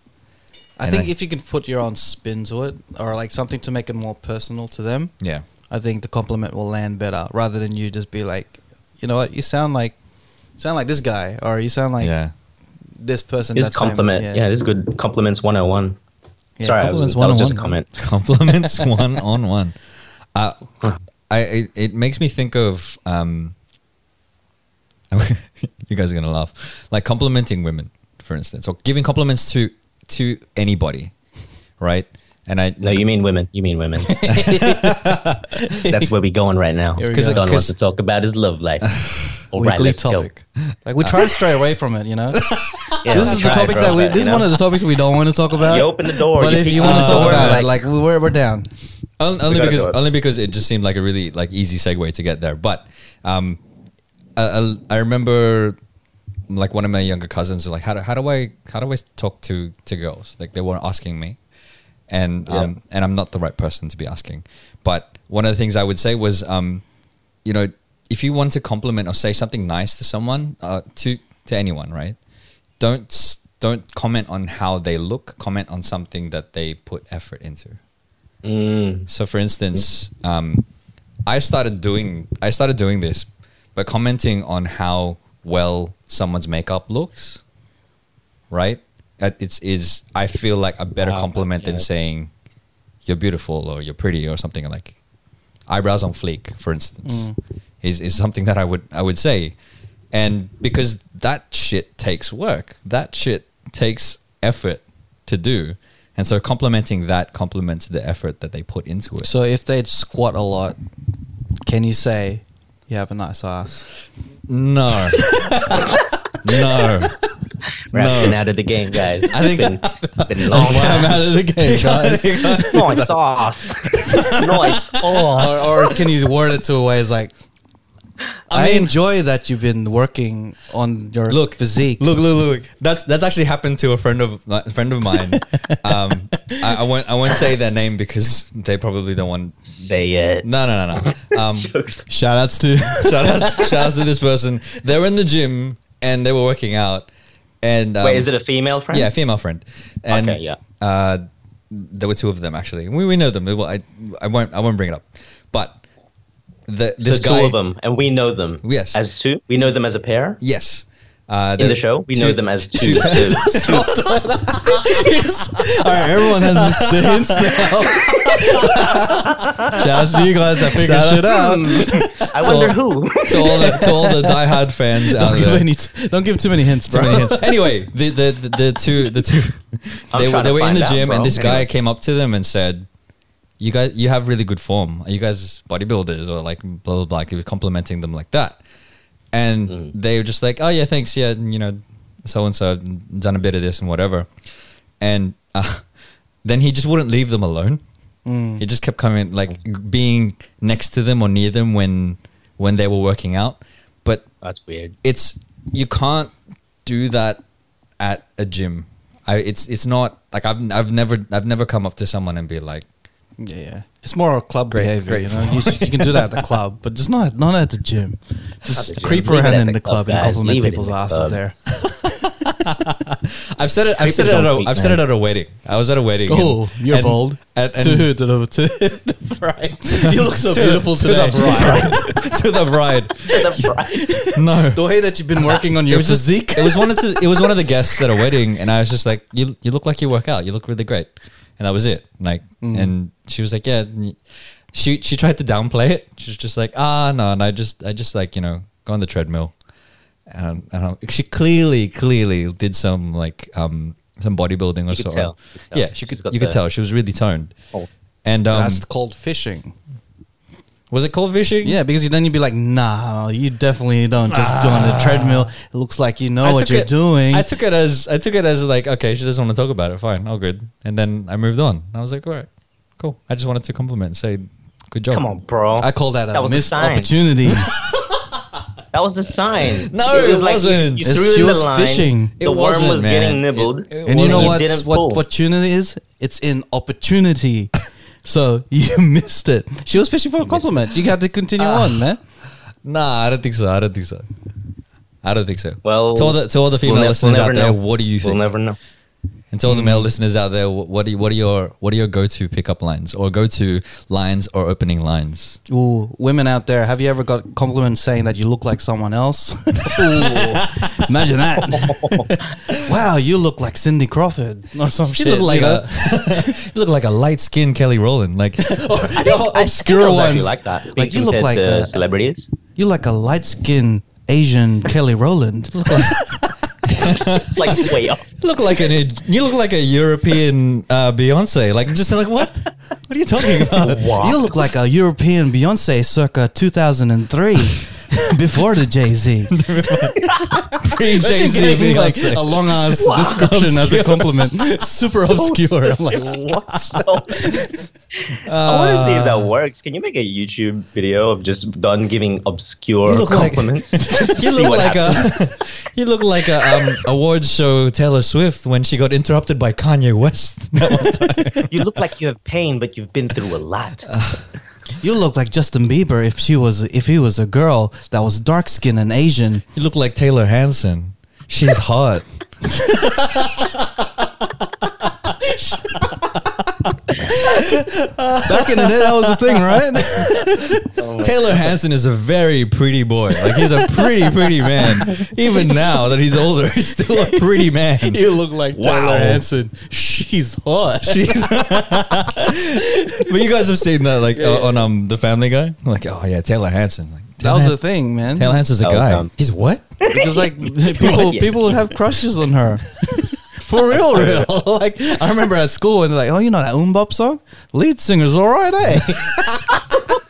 I And think I- if you can put your own spin to it, or like something to make it more personal to them, Yeah, I think the compliment will land better rather than you just be like, you know what, you sound like, sound like this guy, or you sound like yeah. this person. This that's famous. compliment, yeah. this is good. Compliments 101. Yeah, Sorry, I was, compliments that was just a comment. compliments one on one. Uh, I it, it makes me think of um. you guys are gonna laugh, like complimenting women, for instance, or giving compliments to to anybody, right? And I No, you mean women. You mean women. That's where we're going right now. Here we Because go. Don wants 'Cause- to talk about his love life. All right, Weekly let's topic. Like we try to stray away from it, you know. Yeah, this is the topics that we. This is you one of the topics we don't want to talk about. You open the door. But you if you want to talk door, about it, like we're we're down. On- only gotta because it. only because it just seemed like a really like easy segue to get there. But um, I, I I remember like one of my younger cousins were like, how do, how do I how do I talk to to girls? Like they weren't asking me, and um, and I'm not the right person to be asking. But one of the things I would say was um, you know, if you want to compliment or say something nice to someone, uh, to to anyone, right? Don't don't comment on how they look. Comment on something that they put effort into. Mm. So, for instance, um, I started doing I started doing this by commenting on how well someone's makeup looks. Right? It's is I feel like a better Wow, compliment than saying you're beautiful or you're pretty or something like eyebrows on fleek, for instance, is is something that I would I would say, and because that shit takes work, that shit takes effort to do, and so complimenting that complements the effort that they put into it. So if they'd squat a lot, can you say you have a nice ass? No, no, Rap's No. been out of the game, guys. I think- it's been, been a long I'm time. out of the game, guys. nice ass. nice ass. or, or can you word it to a way as like, I, mean- enjoy that you've been working on your Look, physique. Look, look, look. That's that's actually happened to a friend of a friend of mine. um, I, I won't I won't say their name because they probably don't want. Say it. No, no, no, no. Um, Shout outs to shout out, shout out to this person. They were in the gym and they were working out. And um, Wait, is it a female friend? yeah, a female friend. And Okay, yeah. uh, there were two of them actually. We, we know them. Well, I I won't I won't bring it up. But the So this two of them, and we know them. Yes. As two, we know them as a pair. Yes. Uh, In the show, we know them as two. so- All right, everyone has the hints now. Shout outs to you guys that figure Shout shit out. I wonder who. to all the to all the diehard fans out Don't give, there. any, don't give too many hints, Too bro. many hints. Anyway, the, the the the two the two I'm they were they were in the gym bro. and this guy Anyway. came up to them and said, "You guys, you have really good form. Are you guys bodybuilders or like blah blah blah?" Like he was complimenting them like that, and Mm. they were just like, "Oh yeah, thanks. Yeah, you know, so and so done a bit of this and whatever," and uh, then he just wouldn't leave them alone. Mm. He just kept coming, like being next to them or near them when when they were working out, but That's weird. it's you can't do that at a gym. I it's it's not like I've I've never I've never come up to someone and be like, Yeah, yeah. It's more a club Great, behavior, great you know. You, you can do that at the club, but just not not at the gym. Just the gym. creep Leave around in the the club, club, and compliment Leave people's the asses club. there. I've said it I've said it at a creep, I've said it at a wedding. I was at a wedding. Oh, and- you're and- bold. And, and to who? To the, to the bride. You look so to- beautiful to today. the bride. to the bride. to The bride. No. The way that you've been working on your it was just- physique. it was one of the, it was one of the guests at a wedding, and I was just like, "You you look like you work out. You look really great," and that was it. Like, Mm. and she was like, "Yeah." She she tried to downplay it. She was just like, "Ah, no," and I just I just like you know go on the treadmill, and, and she clearly clearly did some like um some bodybuilding or You could so. tell, you could tell. Yeah, she could She's you could tell she was really toned. Oh. And um, That's called fishing. was it called fishing? Yeah, because then you'd be like, nah, you definitely don't just do on the treadmill. It looks like you know what you're it- doing. I took it as I took it as like okay, she doesn't want to talk about it. Fine, all good. And then I moved on. I was like, all right, cool. I just wanted to compliment, and say, good job. Come on, bro. I call that a That was a missed sign. opportunity. That was the sign. No, it you- wasn't. You, It's- threw she in the was line, fishing. The It worm wasn't, man. getting nibbled. it and you know what? didn't What pull. what is? It's in opportunity. so you missed it. She was fishing for a compliment. You got to continue Ah. on, man. Nah, I don't think so. I don't think so. I don't think so. Well, to all the to all the female we'll ne- listeners we'll out there, know. what do you think? We'll never know. And to all the male mm. listeners out there, what you, what are your what are your go to pickup lines or go to lines or opening lines? Ooh, women out there, have you ever got compliments saying that you look like someone else? Imagine that. wow, you look like Cindy Crawford or some You shit. look like know? a you look like a light skinned Kelly Rowland. Like obscure I was ones. like that. Like, Being you look like a- celebrities. You like a light skinned Asian Kelly Rowland. It's like way off. look like an you look like a European uh, Beyonce. Like just like what? What are you talking about? You look like a European Beyonce circa 2003. Before the Jay Z, Pre Jay Z like a long ass description as a compliment, super obscure. I'm like, what? So, I want to see if that works. Can you make a YouTube video of just Don giving obscure You look like- compliments? Just You look like happens. a you look like a um, awards show Taylor Swift when she got interrupted by Kanye West. You look like you have pain, but you've been through a lot. You look like Justin Bieber if she was if he was a girl that was dark skinned and Asian. You look like Taylor Hanson. She's hot. Back in the day, that was the thing, right? Taylor Hanson is a very pretty boy. Like he's a pretty, pretty man. Even now that he's older, he's still a pretty man. you look like Wow. Taylor Hanson. She's hot. but you guys have seen that, like uh, on um the Family Guy. Like, oh yeah, Taylor Hanson. Like, that was the thing, man. Taylor Hanson's a guy. he's what? because like people Yeah. people would have crushes on her. For real, real. like I remember at school and they're like, oh, you know that MMMBop song? Lead singer's all right, eh?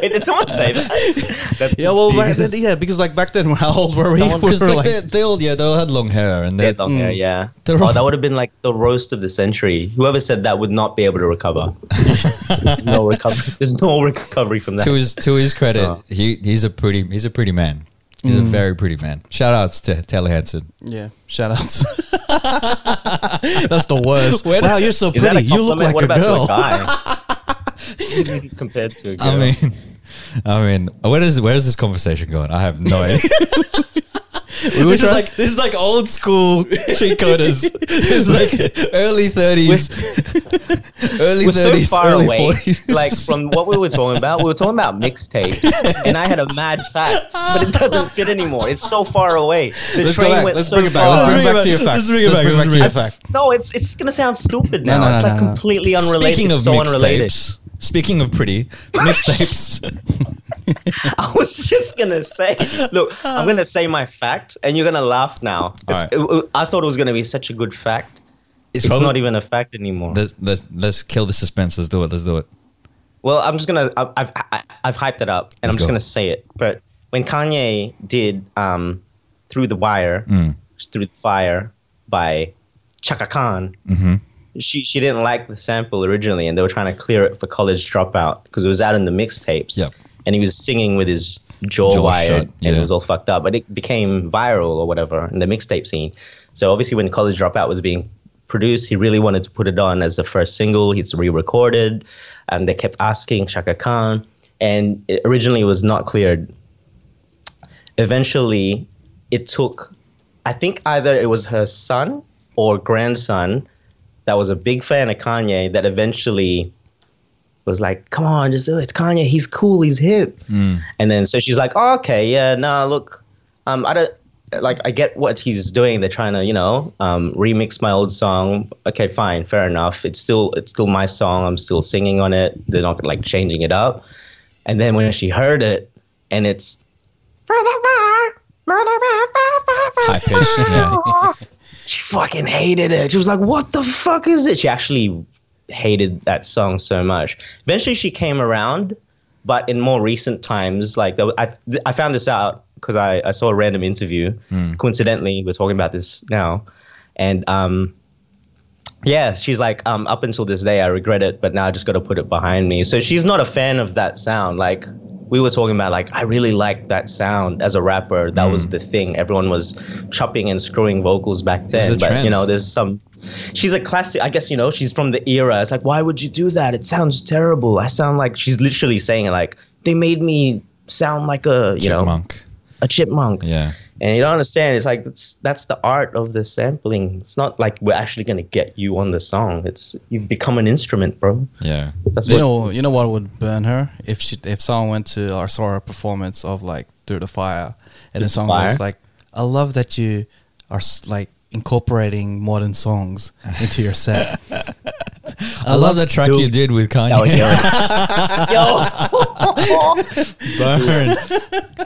Wait, did someone say that? That's yeah, well, back then, yeah, because like back then, how old were we? We Because were like, like- they, they all yeah they all had long hair and They they had long hair, yeah. They're Oh, all- that would have been like the roast of the century. Whoever said that would not be able to recover. There's no recovery. There's no recovery from that. to his to his credit, Oh. he he's a pretty he's a pretty man. He's a very pretty man. Shout outs to Taylor Hanson. yeah, shout outs. That's the worst. Where- wow, you're so pretty. You look like what a girl. A? Compared to a girl. I mean, I mean, where is where is this conversation going? I have no idea. We were this is like this is like old school cheat coders. This is like early thirties, early we're so thirties, far early away. forties. Like from what we were talking about, we were talking about mixtapes, and I had a mad fact, but it doesn't fit anymore. It's so far away. The Let's go train back. went Let's so bring it back. far. Let's bring it back to your fact. Let's bring it Let's bring it back to your fact. No, it's it's gonna sound stupid now. no, it's like no, no. completely unrelated. Speaking of so unrelated. mixtapes, speaking of pretty mixtapes, I was just gonna say, look, I'm gonna say my fact, and you're gonna laugh now. It's, Alright. it- I thought it was gonna be such a good fact. it's, It's probably- not even a fact anymore. Let's, let's let's kill the suspense. Let's do it. Let's do it. Well, I'm just gonna. I've I- I've hyped it up, and Let's I'm just go. gonna say it. But when Kanye did um, "Through the Wire," Mm. "Through the Fire" by Chaka Khan, Mhm. She she didn't like the sample originally, and they were trying to clear it for College Dropout because it was out in the mixtapes. Yep. And he was singing with his jaw, Jaw wired, shut, and yeah. it was all fucked up. But it became viral or whatever in the mixtape scene. So obviously, when College Dropout was being produced, he really wanted to put it on as the first single. He's re-recorded, and they kept asking Chaka Khan, and it originally was not cleared. Eventually, it took, I think either it was her son or grandson that was a big fan of Kanye that eventually was like, "Come on, just do it. It's Kanye. He's cool. He's hip." And then so she's like, oh, "Okay, yeah, nah, look, um, I don't." Like I get what he's doing. They're trying to, you know, um, remix my old song. Okay, fine, fair enough. It's still, it's still my song. I'm still singing on it. They're not like changing it up. And then when she heard it, and it's High pitched. She fucking hated it. She was like, "What the fuck is it?" She actually hated that song so much. Eventually, she came around, but in more recent times, like I, I found this out because I, I saw a random interview. Coincidentally, we're talking about this now, and um, yeah, she's like, um, up until this day, I regret it, but now I just got to put it behind me. So she's not a fan of that sound. Like we were talking about, like I really like that sound as a rapper. That was the thing. Everyone was chopping and screwing vocals back then. But trend. you know, there's some. She's a classic. I guess you know she's from the era. It's like, why would you do that? It sounds terrible. I sound like she's literally saying like they made me sound like a you know Chipmunk. a chipmunk. Yeah. And you don't understand. It's like it's, that's the art of the sampling. It's not like we're actually gonna get you on the song. It's you've become an instrument, bro. Yeah. That's You know, you know what would burn her if she if someone went to or saw a performance of like Through the Fire, and the song was like, "I love that you are like incorporating modern songs into your set." I, love that track Dude. you did with Kanye. Burn. yo.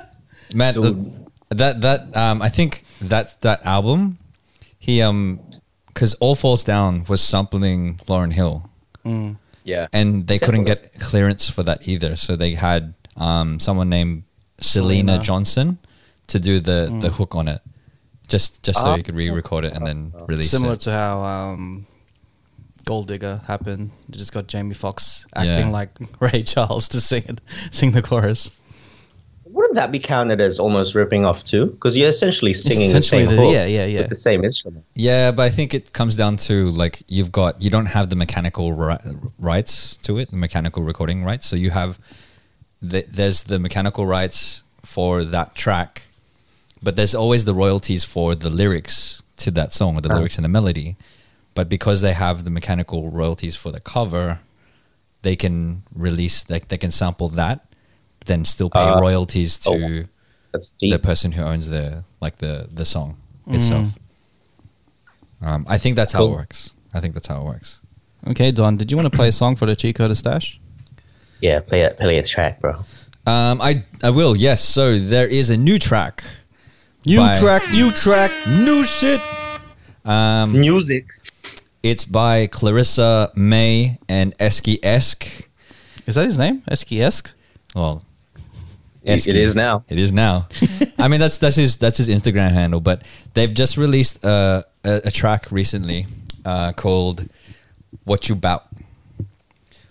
Man, the- that that um, I think that that album, he um, because All Falls Down was sampling Lauryn Hill, yeah. and they couldn't get clearance for that either. So they had um someone named Syleena, Syleena. Johnson to do the the hook on it, just just so Ah. you could re-record it and then release it. Similar it. to how um, Gold Digger happened. You just got Jamie Foxx acting Yeah. like Ray Charles to sing it, sing the chorus. Wouldn't that be counted as almost ripping off too? Because you're essentially singing Essentially the same the- yeah, yeah, yeah. with the same instrument. Yeah, but I think it comes down to like you've got you don't have the mechanical ri- rights to it, the mechanical recording rights. So you have the, there's the mechanical rights for that track, but there's always the royalties for the lyrics to that song or the uh-huh. lyrics and the melody. But because they have the mechanical royalties for the cover, they can release like they can sample that, then still pay Uh, royalties to oh, That's deep. the person who owns the like the the song itself. Um, I think that's how it works. I think that's how it works. Okay, Don, did you want to play a song for the cheat code stash? yeah, play it, play a track, bro. Um, I I will. Yes. So there is a new track. New track, new track. New shit. Um, Music. it's by Clarissa May and Eski Esk. Is that his name? Eski Esk? Well, It- it is now. It is now. I mean, that's that's his that's his Instagram handle. But they've just released a a, a track recently uh, called "What You Bout."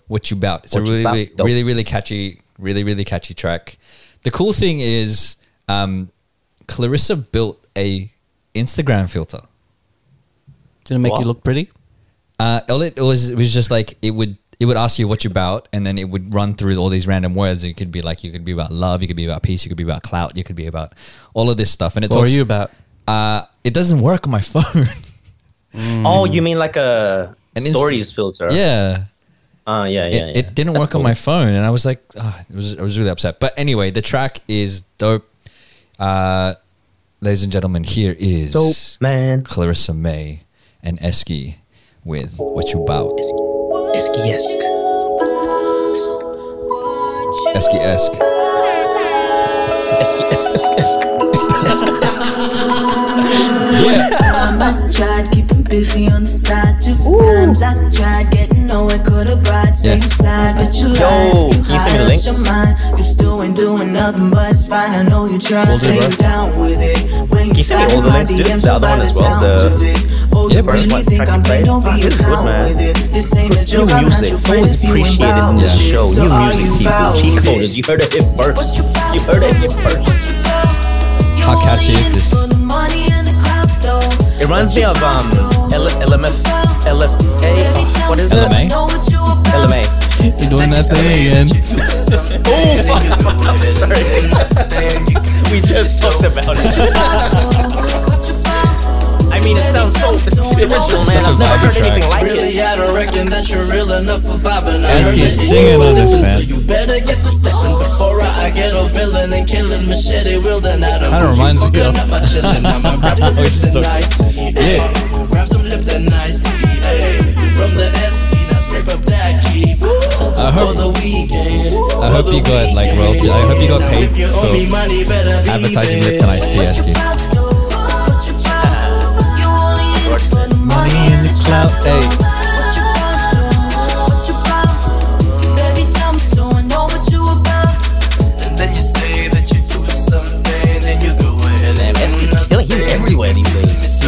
What you bout? It's What a really, really, really, really catchy, really, really catchy track. The cool thing is, um, Clarissa built a Instagram filter. Did it make What? you look pretty? Uh, all it was it was just like it would it would ask you what you're about, and then it would run through all these random words. It could be like you could be about love, you could be about peace, you could be about clout, you could be about all of this stuff. And it What are you about? Uh, it doesn't work on my phone. Oh, you mean like a An inst- stories filter? yeah. Oh, yeah, yeah, It, yeah. it didn't That's work on my phone, and I was like, ah, it was I was really upset. But anyway, the track is dope. Uh, ladies and gentlemen, here is Dope, man. Clarissa May and Eski with "What You Bout." Eski-esque. Eski Esk. Eski-esque. Yeah. I tried keeping busy on the side. Two times I tried getting nowhere, could have brought same Yeah. side, but you Yo, lied. You can you send me the link? your mind. You still ain't doing nothing, but it's fine. I know you try. Will do, bro. down with it. When you send me all the links, dude? The other one as well, the- Oh, Yeah, you bro. really What think track I'm you playing? played? Don't Ah, this is good, man. This ain't a New joke. I'm music, it's always if you ain't appreciated in this with it. show. So New music, people. bout Cheat coders. You heard it here first. You heard it here first. How catchy is this? It reminds me of um L- LMF LFA. oh, what is it? LMA? LMA. You're doing that thing again. Oh fuck! Sorry. we just talked about it. I mean, it sounds so original, man. I've never heard anything like Really, it. I don't reckon that you're real enough for vibing. I heard that singing on this, so man. You better get to stepping before I get a villain and killing machete wielding. I don't Kinda reminds me of- I'm chilling. I'ma some Lipton iced tea. Yeah. Grab some Lipton iced tea. Hey. From the SD, now scrape up that key. I hope- for the weekend. I hope you got, like, royalty- I hope you got paid if you owe for me money, better be Advertising there. Lipton iced tea, Eski.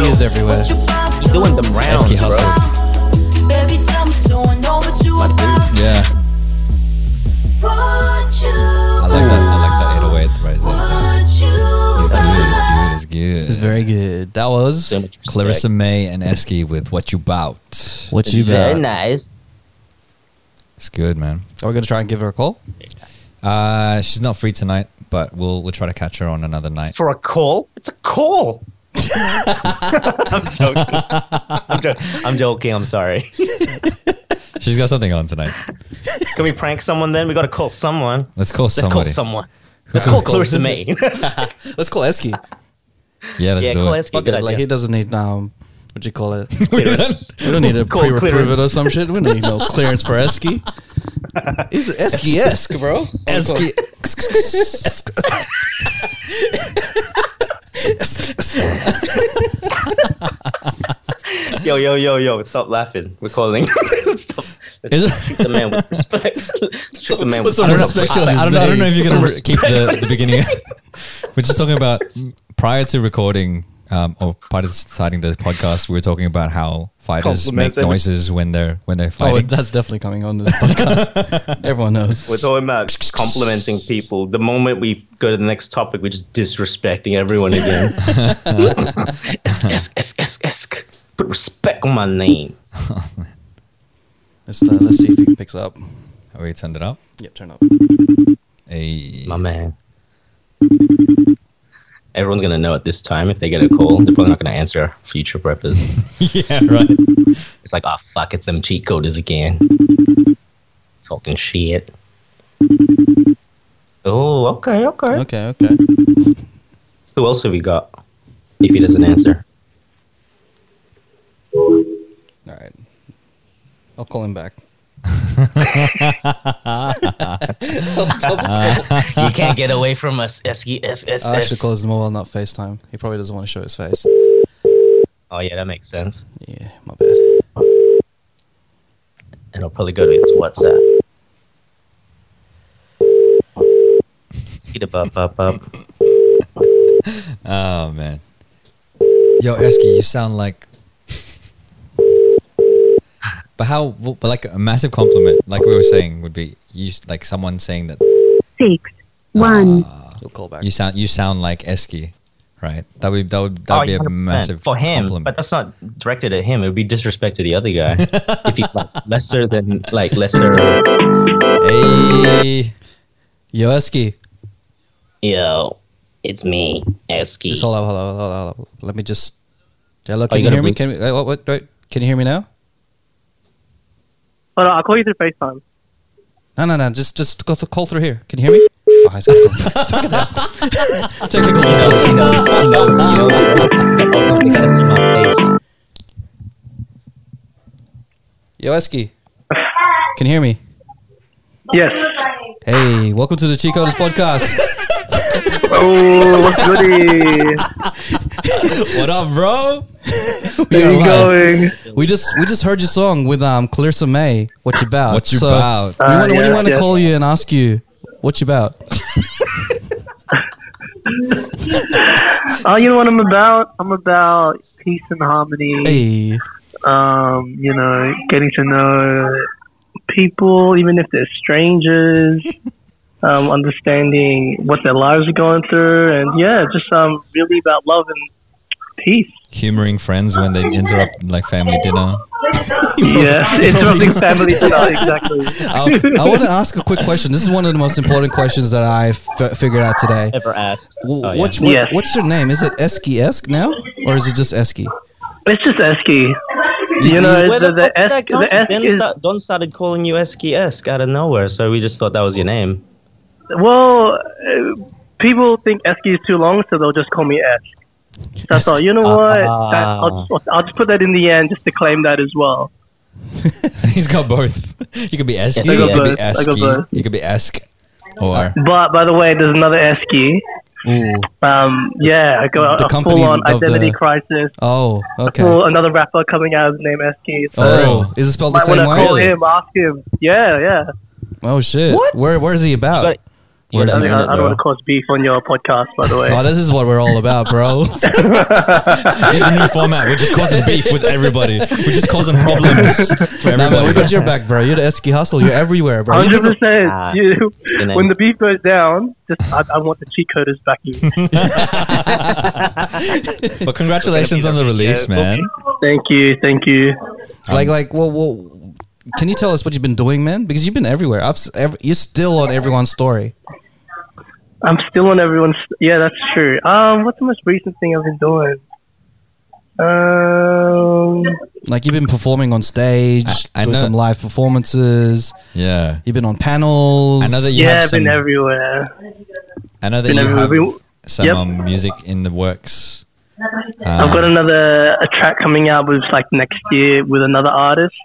He is everywhere. He's doing them rounds, Eski bro. hustle. Yeah. Very good. That was So. Clarissa May and Eski with "What You Bout." what you Bout. Very nice. It's good, man. Are we gonna try and give her a call? Uh, she's not free tonight, but we'll we'll try to catch her on another night. For a call? It's a call. I'm joking. I'm, jo- I'm joking. I'm sorry. She's got something on tonight. Can we prank someone then? We got to call someone. Let's call Let's call somebody. someone. Let's Let's call call- Clarissa May. Let's call Eski. Yeah, let's yeah, do call it. Eski. Fuck Good. Like he doesn't need um, what you call it? Clearance. We don't need a Call pre-approve it or some shit. We don't need no clearance for Eski. He's Eski esque, bro. Eski. Yo, yo, yo, yo! Stop laughing. We're calling. Stop. Let's Is it- treat the man with respect. Let's treat the man with What's I don't, Respect know, I, I don't know. I don't know if you're gonna keep the, the beginning. We're just talking about prior to recording um, or part of starting this podcast, we were talking about how fighters make Compliments every- noises when they're when they're Oh, fighting. that's definitely coming on the podcast. Everyone knows. We're talking about complimenting people. The moment we go to the next topic, we're just disrespecting everyone again. esk, esk, esk, esk, esk. Put respect on my name. Let's, uh, let's see if he picks up. Have we turned it up? Yep, turn up. Hey. My man. Everyone's gonna know at this time if they get a call. They're probably not gonna answer future preppers. yeah, right. It's like, oh fuck, it's them cheat coders again. Talking shit. Oh, okay, okay. Okay, okay. Who else have we got? If he doesn't answer. All right. I'll call him back. you can't get away from us, Esky S S I'll actually S. call his mobile, not FaceTime. He probably doesn't want to show his face. Oh yeah, that makes sense. Yeah, my bad. And I'll probably go to his WhatsApp. Oh man. Yo, Esky, you sound like. But how? But like a massive compliment, like we were saying, would be you like someone saying that six, one. He'll call back. you sound you sound like Esky, right? That would that would that would Oh, be a 100%. massive for him, compliment. but that's not directed at him. It would be disrespect to the other guy if he's like lesser than like lesser. hey, Yo, Esky. Yo, it's me, Esky. Just hold up, hold up, hold up, hold up. Let me just. Hello, Oh, can you you, hear me? move- Can we, uh, what, what, wait, Can you hear me now? Oh, Hold on, I'll call you through FaceTime. No, no, no. Just, just go th- call through here. Can you hear me? Oh, he's got to go. Technical He knows, he knows, he knows, he knows, bro. Like, oh no, they gotta see my face. Yo, Esky. Can you hear me? Yes. Hey, welcome to the Cheat Coders podcast. Oh, what's goody? what up, bro? We How are you going? We just we just heard your song with um Clarissa May. What you about? What you So, about? We want to Uh, we yeah, want to yeah. call you and ask you what you about. Oh, you know what I'm about? I'm about peace and harmony. Hey, Um, you know, getting to know people, even if they're strangers. Um, understanding what their lives are going through, and yeah, just um, really about love and peace. Humoring friends when they interrupt like family dinner. yeah, interrupting family dinner, exactly. I, I want to ask a quick question. This is one of the most important questions that I f- figured out today. Ever asked? W- Oh, yeah. what's, what, Yes. what's your name? Is it Esky Esk now, or is it just Esky? It's just Esky. You know, Where the, the, the, fuck did that come the from? Esk Don, is start, Don started calling you Esky Esk out of nowhere, so we just thought that was your name. Well. Uh, people think Esky is too long, so they'll just call me Esk. So I thought, you know what? That, I'll, just, I'll just put that in the end just to claim that as well. He's got both. You could be Esky. Yes, I you got could both. be I got Esky. You could be Esk. Or But by the way, there's another Esky. Ooh. Um, yeah, I got The a company full on of the- identity crisis. Oh, okay. Full, another rapper coming out with the name Esky. So Oh, is it spelled the might same want to call him, ask him. Yeah, yeah. Oh shit! What? Where Where's he about? Got it. Where's Yeah, I, he? think I, I don't want to cause beef on your podcast, by the way. Oh, this is what we're all about, bro. this is the new format. We're just causing beef with everybody. We're just causing problems for nah, man, we got your back, bro. You're the Esky hustle. You're everywhere, bro. 100%. Ah, You your name. When the beef goes down, just I, I want the cheat coders back backing. But congratulations on the release, man. thank you, thank you. like, like, well, well, can you tell us what you've been doing, man? Because you've been everywhere. I've, s- ev- you're still on everyone's story. I'm still on everyone's. Yeah, that's true. Um, what's the most recent thing I've been doing? Um, Like you've been performing on stage, I- I doing know- some live performances. Yeah. You've been on panels. I know that you yeah, have I've some. been everywhere. I know that Been you have everywhere. some Yep. um, music in the works. I've got another a track coming out with like next year with another artist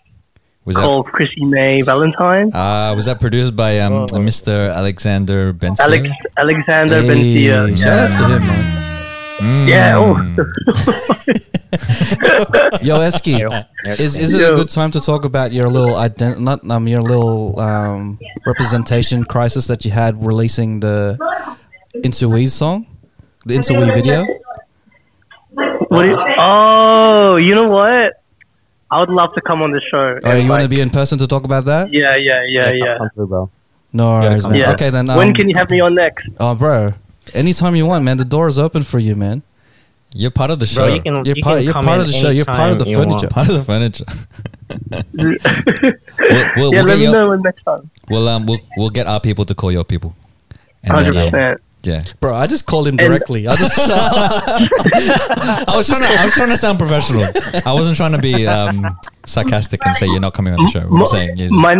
Was that called Chrissy May Valentine. uh, was that produced by um, Mr. Alexander Benson? Alex Alexander Hey, Bencia. shout outs to him, man. Yeah. Oh. Yo, Esky, is is it a good time to talk about your little ident- not um your little um representation crisis that you had releasing the Into We song, the Into We video? What do you, oh, you know what? I would love to come on the show. Oh, and, you want to be in person to talk about that? Yeah, yeah, yeah, yeah. Come through, bro. No worries, man. Yeah. Okay, then. Um, when can you have me on next? Oh, bro. Anytime you want, man. The door is open for you, man. You're part of the show. Bro, you can. You're you part- can you're come part in of the show. You're part of the you want. furniture. part of the furniture. we'll, we'll, yeah, we'll, let me your, know when next time. we'll, um, we'll, we'll get our people to call your people. And Hundred then, um, percent. Yeah. Bro, I just called him directly. I just. I was trying to. I was trying to sound professional. I wasn't trying to be um, sarcastic and say you're not coming on the show. What I'm saying is. My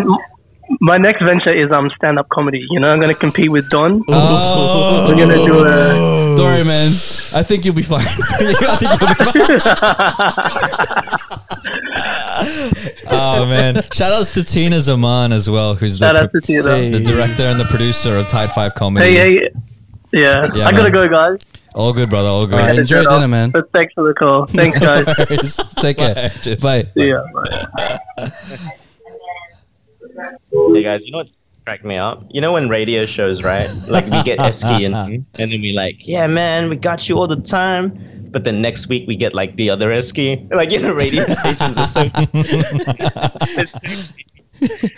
my next venture is um stand up comedy. You know, I'm gonna compete with Don. Oh. We're gonna do a Don't worry, man. I think you'll be fine. I think you'll be fine. Oh man! Shout outs to Tina Zaman as well, who's the, shout out pro- Tina. The director and the producer of Tide Five Comedy. Hey, hey. Yeah, Yeah, I gotta go, guys. All good, brother. All good. All right, Gotta enjoy dinner, off. man. But thanks for the call. Thanks, guys. Take care. Bye. Cheers. Bye. See ya. Bye. Hey guys, you know what cracked me up? You know when radio shows, right? Like we get Eski in, and then we like, yeah, man, we got you all the time. But then next week we get like the other Eski. Like you know, radio stations are so. they're so shitty.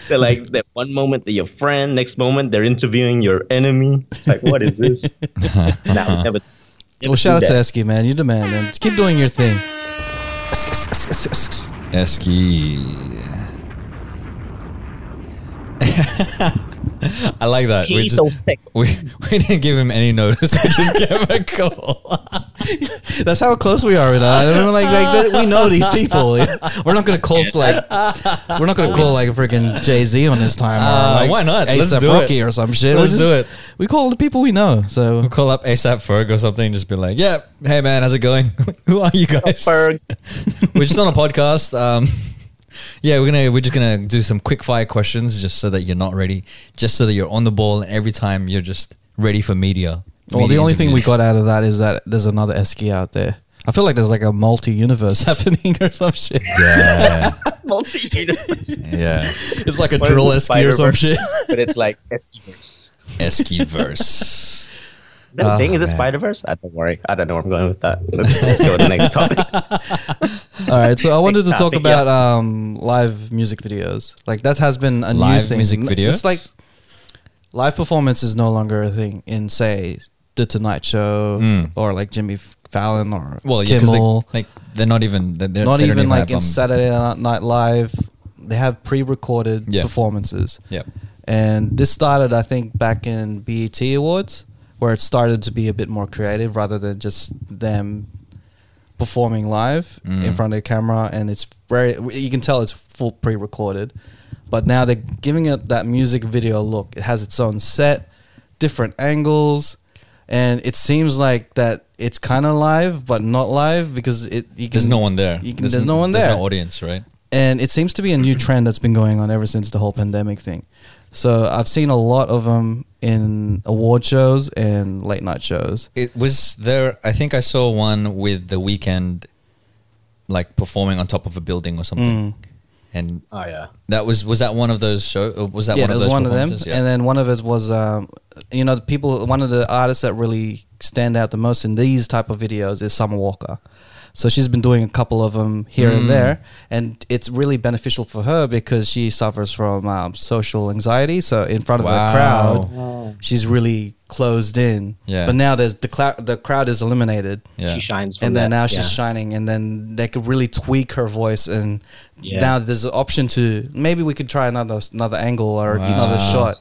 They're like that one moment they're your friend, next moment they're interviewing your enemy. It's like, what is this? now, never, Well, shout out to Eski, man. You're the man, man. Just keep doing your thing. Eski. I like that. He's just- so sick. we we didn't give him any notice. We just gave him a call. That's how close we are with that. I mean, like, like that- we know these people. We're not gonna call like we're not gonna call like a freaking Jay Z on this time. Uh, like why not? Let's ASAP do it. Rocky or some shit. Let's We do it. We call the people we know. So We'll call up ASAP Ferg or something. Just be like, "Yeah, hey man, how's it going? Who are you guys? Ferg. we're just on a podcast. Um, yeah, we're gonna we're just gonna do some quick fire questions just so that you're not ready, just so that you're on the ball, and every time you're just ready for media. well, the media only thing we got out of that is that there's another Eski out there. I feel like there's like a multi-universe happening or some shit. Yeah, Multi-universe. yeah. It's like a What is drill the Eski or some shit. but it's like Eskiverse. Eskiverse. That a Oh, thing is it ah, man. Spider Verse? I ah, don't worry. I don't know where I'm going with that. Let's, let's go to the next topic. All right, so I wanted to talk topic, about um, live music videos. Like that has been a new Live thing. music N- video? It's like live performance is no longer a thing in say the Tonight Show Mm. or like Jimmy Fallon or Well, yeah, because Kimmel. like they're not even they're, they're, not they don't even like in um, Saturday Night Live. They have pre-recorded Yeah. performances, Yeah, and this started, I think, back in BET Awards, where it started to be a bit more creative rather than just them performing live in Mm. front of the camera. And it's very, you can tell it's full pre-recorded, but now they're giving it that music video look. It has its own set, different angles, and it seems like that it's kind of live, but not live because it. You there's no one there. can- there's no one there. There's there no audience, right? and it seems to be a new trend that's been going on ever since the whole pandemic thing. So I've seen a lot of them in award shows and late night shows. It was there. I think I saw one with the Weeknd, like performing on top of a building or something. And Oh yeah. that was was that one of those show? uh, Was that yeah, one of there's those one of them, performances? Yeah. and then one of it was, um, you know, the people. One of the artists that really stand out the most in these type of videos is Summer Walker. So she's been doing a couple of them here Mm. and there, and it's really beneficial for her because she suffers from um, social anxiety. So in front of Wow. a crowd, she's really closed in. Yeah. But now there's the clou- the crowd is eliminated. yeah. She shines from And then that, now yeah. she's shining, and then they could really tweak her voice. And Yeah. now there's an option to maybe we could try another another angle or another shot.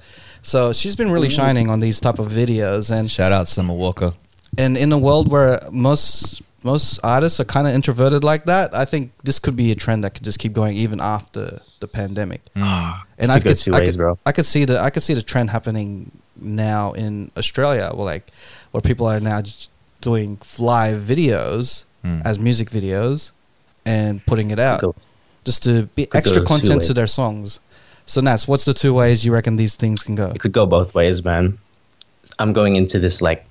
So she's been really shining on these type of videos, and Shout out Summer Walker. and in a world where most most artists are kind of introverted like that, I think this could be a trend that could just keep going even after the pandemic. And I Could I ways, could. I could see the I could see the trend happening now in Australia, where like where people are now just doing live videos Mm. as music videos and putting it out Cool. just to be Could extra content to their songs. So Nats, what's the two ways you reckon these things can go? It could go both ways, man. I'm going into this like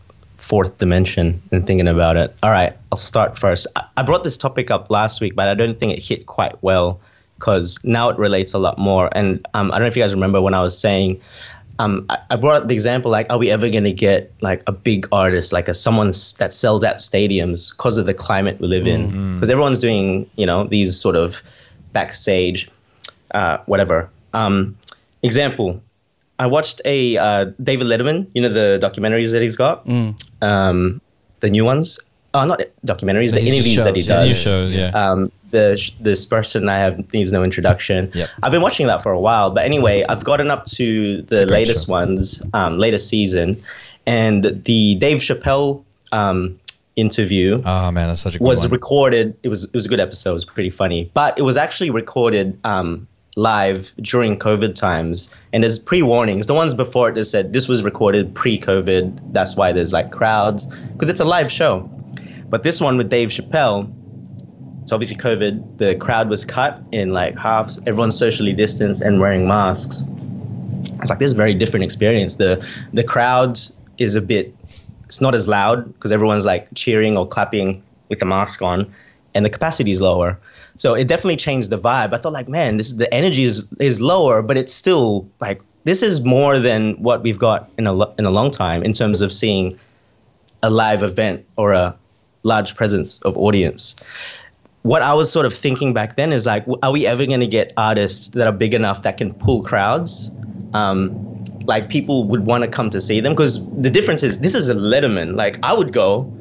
fourth dimension and thinking about it. All right, I'll start first. I, I brought this topic up last week, but I don't think it hit quite well because now it relates a lot more. And um, I don't know if you guys remember when I was saying um, I, I brought up the example like, are we ever going to get like a big artist, like a someone that sells out stadiums because of the climate we live in? Because everyone's doing, you know, these sort of backstage, uh, whatever. Um, example, I watched a uh, David Letterman, you know, the documentaries that he's got, um, the new ones. Oh, not documentaries, the His interviews that he shows, does New shows, yeah. um, the this person I have needs no introduction. Yep. I've been watching that for a while, but anyway, I've gotten up to the latest show. ones, um, latest season, and the Dave Chappelle um, interview oh man, that's such a good was one. recorded. It was it was a good episode. It was pretty funny, but it was actually recorded um, live during COVID times. And there's pre-warnings. The ones before it just said this was recorded pre-COVID. That's why there's like crowds because it's a live show. But this one with Dave Chappelle, it's obviously COVID. The crowd was cut in like halves. Everyone's socially distanced and wearing masks. It's like this is a very different experience. The the crowd is a bit it's not as loud because everyone's like cheering or clapping with the mask on and the capacity is lower so it definitely changed the vibe i thought like man this is the energy is is lower but it's still like this is more than what we've got in a in a long time in terms of seeing a live event or a large presence of audience what I was sort of thinking back then is like, are we ever going to get artists that are big enough that can pull crowds? Um, like people would want to come to see them because the difference is this is a Letterman. Like I would go,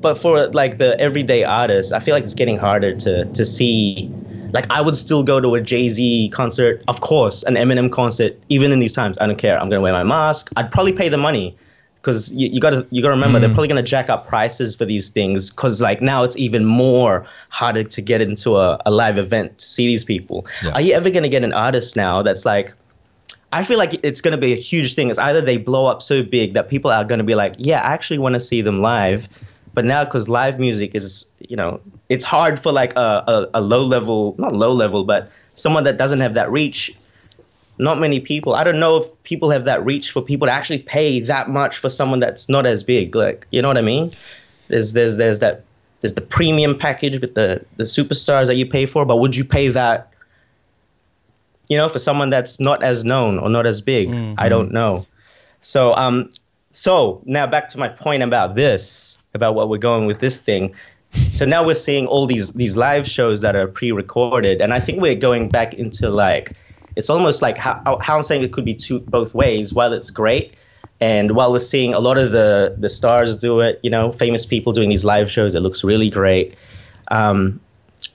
but for like the everyday artist, I feel like it's getting harder to to see. Like I would still go to a Jay Z concert, of course, an Eminem concert, even in these times. I don't care. I'm gonna wear my mask. I'd probably pay the money because you, you gotta you gotta remember they're mm. probably gonna jack up prices for these things because like now it's even more harder to get into a, a live event to see these people. Yeah. Are you ever gonna get an artist now that's like I feel like it's gonna be a huge thing. It's either they blow up so big that people are gonna be like, yeah, I actually want to see them live. But now, because live music is, you know, it's hard for like a, a, a low level, not low level, but someone that doesn't have that reach not many people. I don't know if people have that reach for people to actually pay that much for someone that's not as big. Like, you know what I mean? There's there's there's that there's the premium package with the the superstars that you pay for, but would you pay that? You know, for someone that's not as known or not as big, I don't know. So um, so now back to my point about this, about what we're going with this thing. So now we're seeing all these these live shows that are pre-recorded, and I think we're going back into like it's almost like how, how I'm saying it could be two both ways. While it's great, and while we're seeing a lot of the the stars do it, you know, famous people doing these live shows, it looks really great. Um,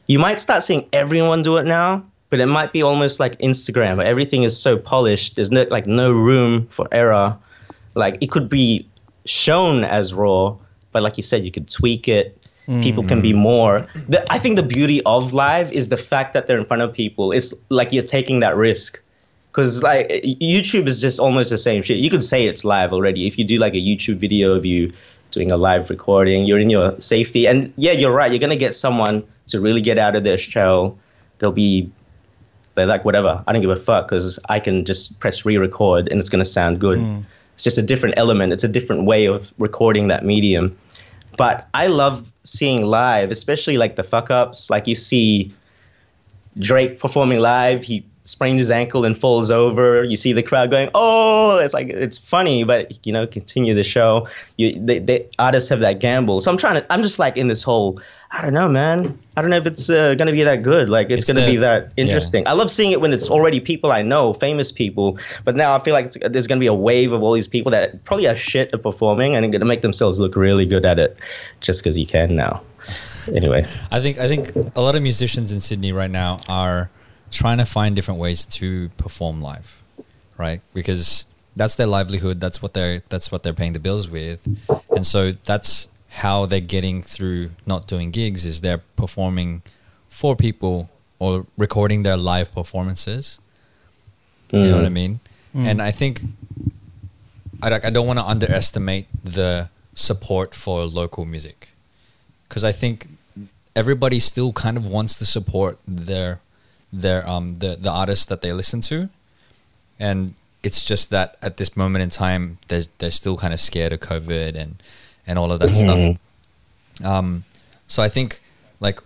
you might start seeing everyone do it now, but it might be almost like Instagram, where everything is so polished. There's no like no room for error. Like it could be shown as raw, but like you said, you could tweak it. People can be mm. more. The, I think the beauty of live is the fact that they're in front of people. It's like you're taking that risk. Because like YouTube is just almost the same shit. You could say it's live already. If you do like a YouTube video of you doing a live recording, you're in your safety. And yeah, you're right. You're gonna get someone to really get out of their shell. They'll be they're like whatever. I don't give a fuck because I can just press re-record and it's gonna sound good. Mm. It's just a different element. It's a different way of recording that medium. But I love seeing live, especially like the fuck ups. Like you see Drake performing live, he sprains his ankle and falls over. You see the crowd going, "Oh!" It's like it's funny, but you know, continue the show. You, they, they artists have that gamble. So I'm trying to. I'm just like in this whole. I don't know, man. I don't know if it's uh, gonna be that good. Like it's, It's gonna the- be that interesting. I love seeing it when it's already people I know, famous people. But now I feel like it's, there's gonna be a wave of all these people that probably are shit at performing and are gonna make themselves look really good at it, just because you can now. Anyway. I think I think a lot of musicians in Sydney right now are trying to find different ways to perform live, right? Because that's their livelihood. That's what they're that's what they're paying the bills with, and so that's how they're getting through not doing gigs. Is they're performing for people or recording their live performances. You know what I mm. mean? Mm. And I think I I don't want to underestimate the support for local music because I think everybody still kind of wants to support their their um the the artists that they listen to, and it's just that at this moment in time they're they're still kind of scared of COVID and and all of that stuff. Um, so I think like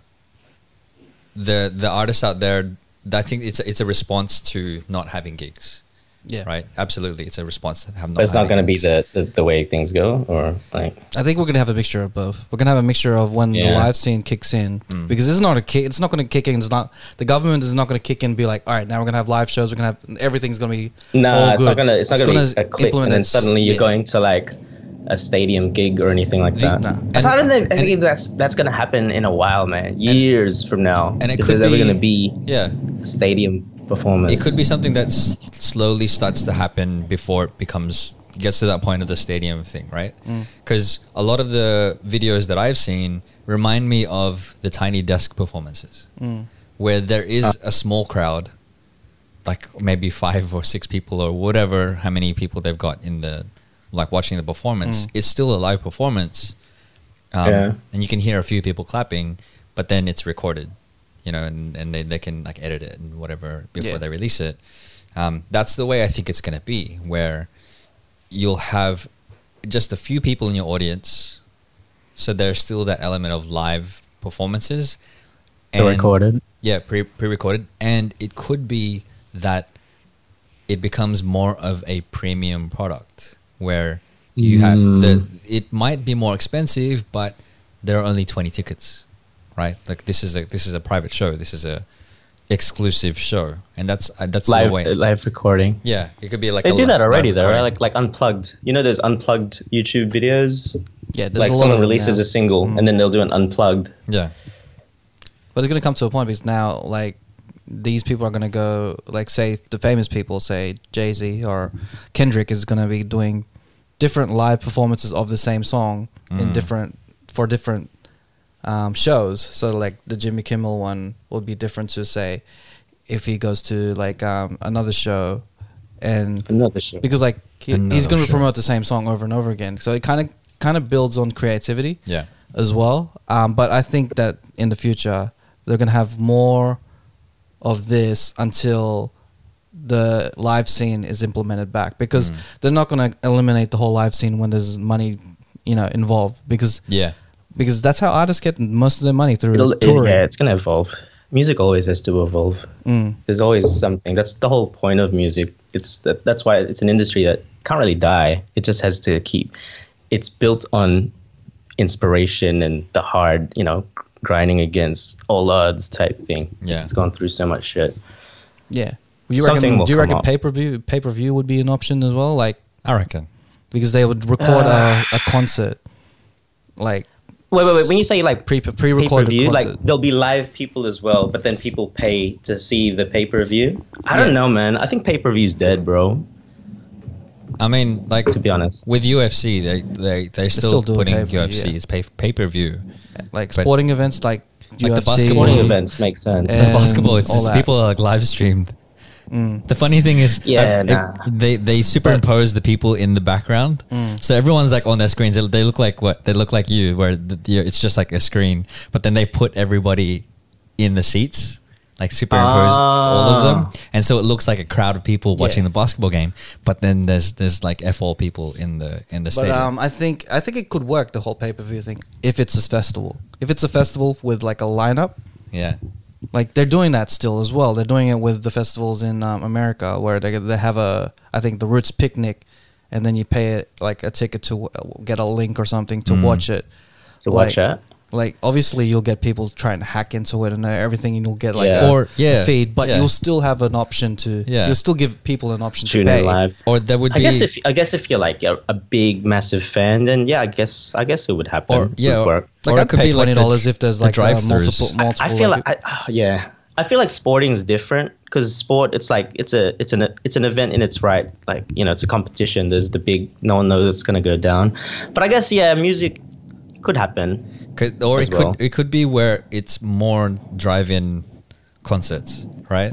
the the artists out there, I think it's a, it's a response to not having gigs, Yeah. Right. Absolutely, it's a response to have not. But it's not going to be the, the, the way things go, or like I think we're gonna have a mixture of both. We're gonna have a mixture of when the live scene kicks in Mm. because it's not a kick. It's not gonna kick in. It's not the government is not gonna kick in. and Be like, all right, now we're gonna have live shows. We're gonna have everything's gonna be. Nah, all it's not gonna. It's not gonna, be a click, implement and then suddenly you're yeah. going to like a stadium gig or anything like that. Nah. So I don't know. I and- think that's that's gonna happen in a while, man. Years from now, and it if could there's ever gonna be Yeah, stadium performance. it could be something that s- slowly starts to happen before it becomes gets to that point of the stadium thing, right? Mm. Because a lot of the videos that I've seen remind me of the tiny desk performances, Mm. where there is Ah. a small crowd, like maybe five or six people or whatever, how many people they've got in the like watching the performance. Mm. It's still a live performance, um, Yeah. and you can hear a few people clapping, but then it's recorded, you know, and, and they, they can like edit it and whatever before Yeah. they release it. Um, that's the way I think it's going to be, where you'll have just a few people in your audience, so there's still that element of live performances, And, recorded. yeah, pre pre-recorded, and it could be that it becomes more of a premium product where you have the. It might be more expensive, but there are only twenty tickets, right? Like this is a this is a private show. This is a exclusive show, and that's uh, that's live the way. uh, live recording. yeah, it could be like They a do li- that already though, right? Like like unplugged. You know, there's unplugged YouTube videos. Yeah, there's like a lot someone of releases now. a single Mm. and then they'll do an unplugged. yeah, But it's gonna come to a point because now, like, these people are gonna go, like, say the famous people, say Jay Z or Kendrick, is gonna be doing different live performances of the same song in Mm. different for different um, shows. So, like, the Jimmy Kimmel one will be different to say if he goes to like um, another show, and Another show. because like he, he's gonna promote the same song over and over again. So it kind of kind of builds on creativity yeah. as well. Um, but I think that in the future they're gonna have more of this until the live scene is implemented back because Mm. they're not gonna eliminate the whole live scene when there's money, you know, involved because Yeah. Because that's how artists get most of their money through It'll, it- touring. yeah, it's gonna evolve. Music always has to evolve. Mm. There's always something. That's the whole point of music. It's that, that's why it's an industry that can't really die. It just has to keep. It's built on inspiration and the hard, you know, grinding against all odds type thing. Yeah. it's gone through so much shit. Yeah. Do you Something reckon? will Do you reckon pay per view pay per view would be an option as well? Like I reckon. because they would record Uh. a, a concert, like Wait, wait, wait. When you say like pre pre recorded pay-per-view, like there'll be live people as well, but then people pay to see the pay per view. I Yeah. don't know, man. I think pay per view's dead, bro. I mean, like To be honest. with UFC, they they they're still, still doing putting pay-per-view, UFC yeah. as pay pay per view. like sporting events, like Like the basketball Sporting events make sense. Yeah. The basketball, it's all just people are like live streamed. Mm. The funny thing is, Yeah, uh, nah. if they they superimpose the people in the background, Mm. so everyone's like on their screens. They, they look like what they look like you, where the, the, it's just like a screen. But then they put everybody in the seats, like superimposed all of them, and so it looks like a crowd of people watching Yeah. the basketball game. But then there's there's like f all people in the in the But stadium. um, I think I think it could work the whole pay per view thing if it's a festival. If it's a festival with like a lineup, yeah, like they're doing that still as well. They're doing it with the festivals in um, America where they they have a I think the Roots picnic, and then you pay it like a ticket to get a link or something to Mm. watch it. to watch like, that. Like obviously you'll get people trying to hack into it and everything, and you'll get like Yeah. Or- yeah, a feed, but yeah. you'll still have an option to Yeah. You'll still give people an option Tune to pay. in live. or there would I be guess if I guess if you're like a, a big massive fan, then yeah, I guess I guess it would happen. or It yeah, or, work. Like or I'd pay twenty the- dollars if there's the like uh, drive-thrus. multiple I, multiple. I feel like, like I, ah, yeah, I feel like sporting is different because sport it's like it's a it's an it's an event in its right. Like you know, it's a competition. There's the big. No one knows it's gonna go down. But I guess yeah, music could happen. Could, or it could well. it could be where it's more drive-in concerts, right?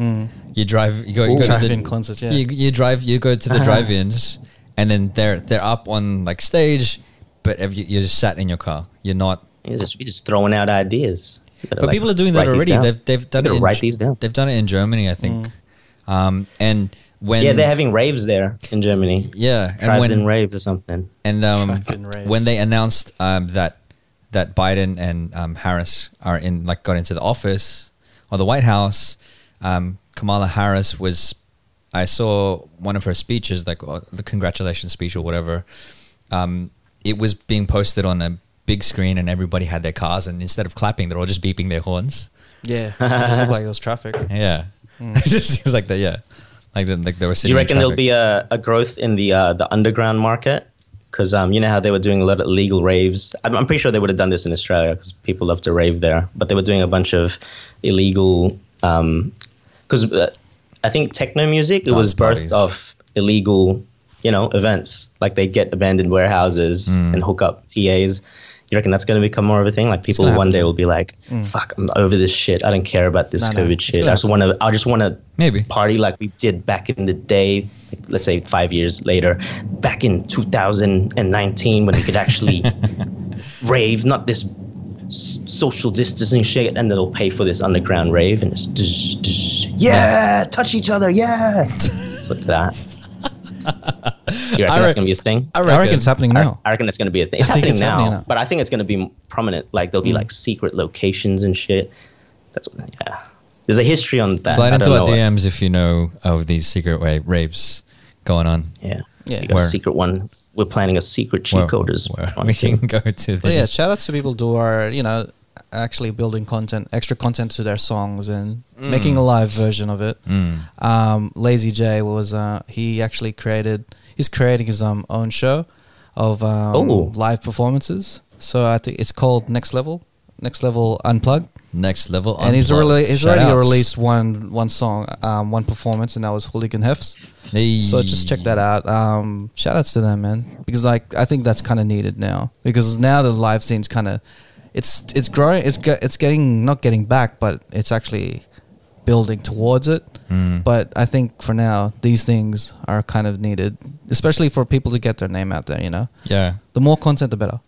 You drive, you go, you Ooh. go to Drive-in the, concerts, yeah. You, you drive, you go to the drive-ins, and then they're they're up on like stage, but if you, you're just sat in your car. You're not. You're just we're just throwing out ideas. But like, people are doing that already. They've they've done it. In, write these down. They've done it in Germany, I think. Um, and when yeah, they're having raves there in Germany. yeah, and Drive-in when raves or something. And um, when they announced um, that that Biden and um, Harris are in like got into the office or the White House, um, Kamala Harris was, I saw one of her speeches, like uh, the congratulations speech or whatever. Um, it was being posted on a big screen, and everybody had their cars, and instead of clapping, they're all just beeping their horns. Yeah, it just looked like it was traffic. Yeah, it just seems like that. Yeah, like the, like they were. Do you reckon there'll be a, a growth in the uh, the underground market? Because um, you know how they were doing a lot of illegal raves. I'm, I'm pretty sure they would have done this in Australia because people love to rave there. But they were doing a bunch of illegal. Because uh, I think techno music it was birthed parties. of illegal, you know, events. Like they get abandoned warehouses Hmm. and hook up PAs. You reckon that's going to become more of a thing? Like people one happen. day will be like, "Fuck, I'm over this shit. I don't care about this No, no, COVID it's shit. I just want to. I just want to Maybe. party like we did back in the day, like, let's say five years later, back in 2019 when we could actually rave, not this s- social distancing shit, and they'll pay for this underground rave and it's yeah, touch each other, yeah, it's like that. You reckon I that's gonna be a thing? I I reckon, reckon it's happening now. I reckon it's gonna be a thing. It's I happening, it's now, happening now. but I think it's gonna be prominent. Like there'll be mm. like secret locations and shit. That's what, yeah. There's a history on that. Slide into our DMs if you know of these secret wa- raves going on. Yeah. Yeah. You got Where? a secret one. We're planning a secret cheat coders. where we can go to this. But yeah, shout outs to people who are, you know, actually building content, extra content to their songs and making a live version of it. Mm. Um, Lazy J was, uh, he actually created, he's creating his um, own show of um, Oh. live performances. So I think it's called Next Level, Next Level Unplugged. Next level. and he's, Unplugged. really, he's Shout already outs. released one one song, um, one performance, and that was Hooligan Hefs. Hey. So just check that out. Um, shout outs to them, man, because like I think that's kind of needed now because now the live scene's kind of it's it's growing. It's ge- it's getting not getting back, but it's actually building towards it. Mm. But I think for now these things are kind of needed, especially for people to get their name out there. You know, Yeah. the more content, the better.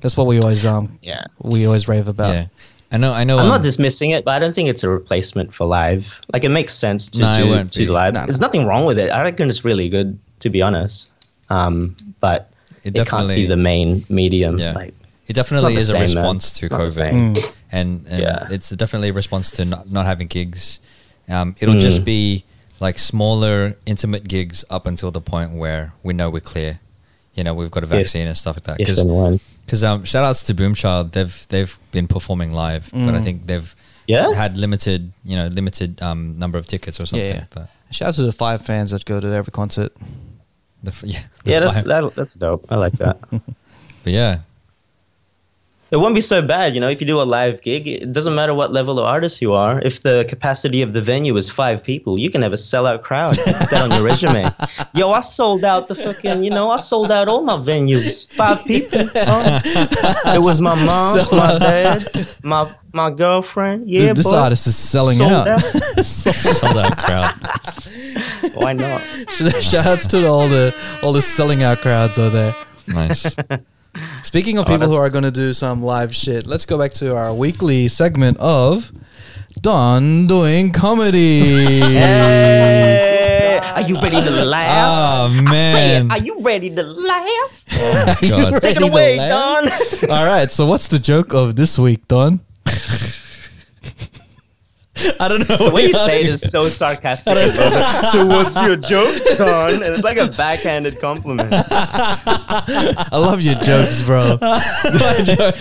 That's what we always um Yeah. we always rave about. Yeah. I know. I know. I'm um, not dismissing it, but I don't think it's a replacement for live. Like it makes sense to No, it do to be. the live. No, no. There's nothing wrong with it. I reckon it's really good, to be honest. Um, but It it, can't be the main medium. Yeah. Like It definitely the is a same, man. response to It's COVID, same. and, and Yeah. it's definitely a response to not, not having gigs. Um, it'll Mm. just be like smaller, intimate gigs up until the point where we know we're clear. You know, we've got a vaccine and stuff like that. Because and um, shout outs to Boomchild, they've they've been performing live, but I Mm. think they've Yeah? had limited, you know, limited um, number of tickets or something Yeah. like that. Shout out to the five fans that go to every concert. The, f- yeah, the Yeah, that's that, that's dope. I like that. but yeah, it won't be so bad, you know, if you do a live gig, it doesn't matter what level of artist you are. If the capacity of the venue is five people, you can have a sellout crowd. Put that on your resume. Yo, I sold out the fucking, you know, I sold out all my venues. Five people. Oh. It was my mom, my dad, my my girlfriend. Yeah, this this boy. artist is selling Sold out. sold out crowd. Why not? Shout outs to all the all the selling out crowds out there. Nice. Speaking of oh, people who are going to do some live shit, let's go back to our weekly segment of Don doing comedy. Hey, are you ready to ah, laugh? Oh man, Are you ready to laugh? Oh, God. Take it away, laugh? Don. All right, so what's the joke of this week, Don? I don't know. The way you say it is so sarcastic. so what's your joke, Don? And it's like a backhanded compliment. I love your jokes, bro.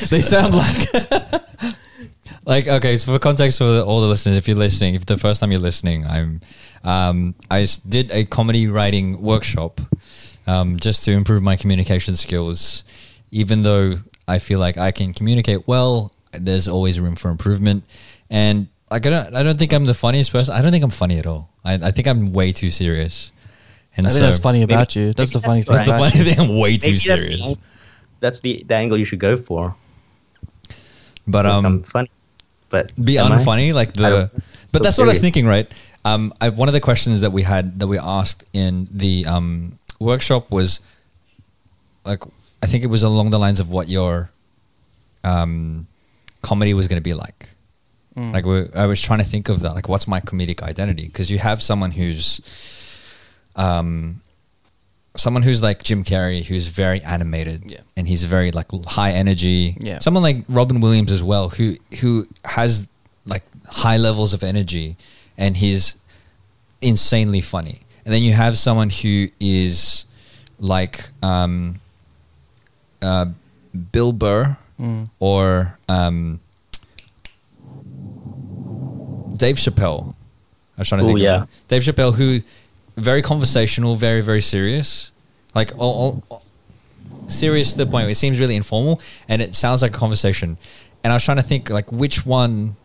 they sound like like okay so for context for all the listeners if you're listening if the first time you're listening i'm um, i s- did a comedy writing workshop um, just to improve my communication skills even though i feel like i can communicate well there's always room for improvement and like i don't i don't think i'm the funniest person. I don't think i'm funny at all. I, I think i'm way too serious. And I think so that's funny about you. That's the funny thing. that's the funny thing. I'm way too Maybe that's serious. the, that's the, the angle you should go for. but I'm um funny, but be am I? unfunny like the but so that's what i was thinking right? Um I, one of the questions that we had that we asked in the um workshop was like i think it was along the lines of what your um comedy was going to be like like we i was trying to think of that like what's my comedic identity because you have someone who's um someone who's like Jim Carrey, who's very animated, Yeah. and he's very like high energy. Yeah. Someone like Robin Williams as well, who who has like high levels of energy, and he's insanely funny. and then you have someone who is like um, uh, Bill Burr or um, Dave Chappelle. I was trying to Ooh, think. of yeah. one. Dave Chappelle, who very conversational, very very serious, like all, all, all- serious to the point where it seems really informal and it sounds like a conversation. And I was trying to think like which one,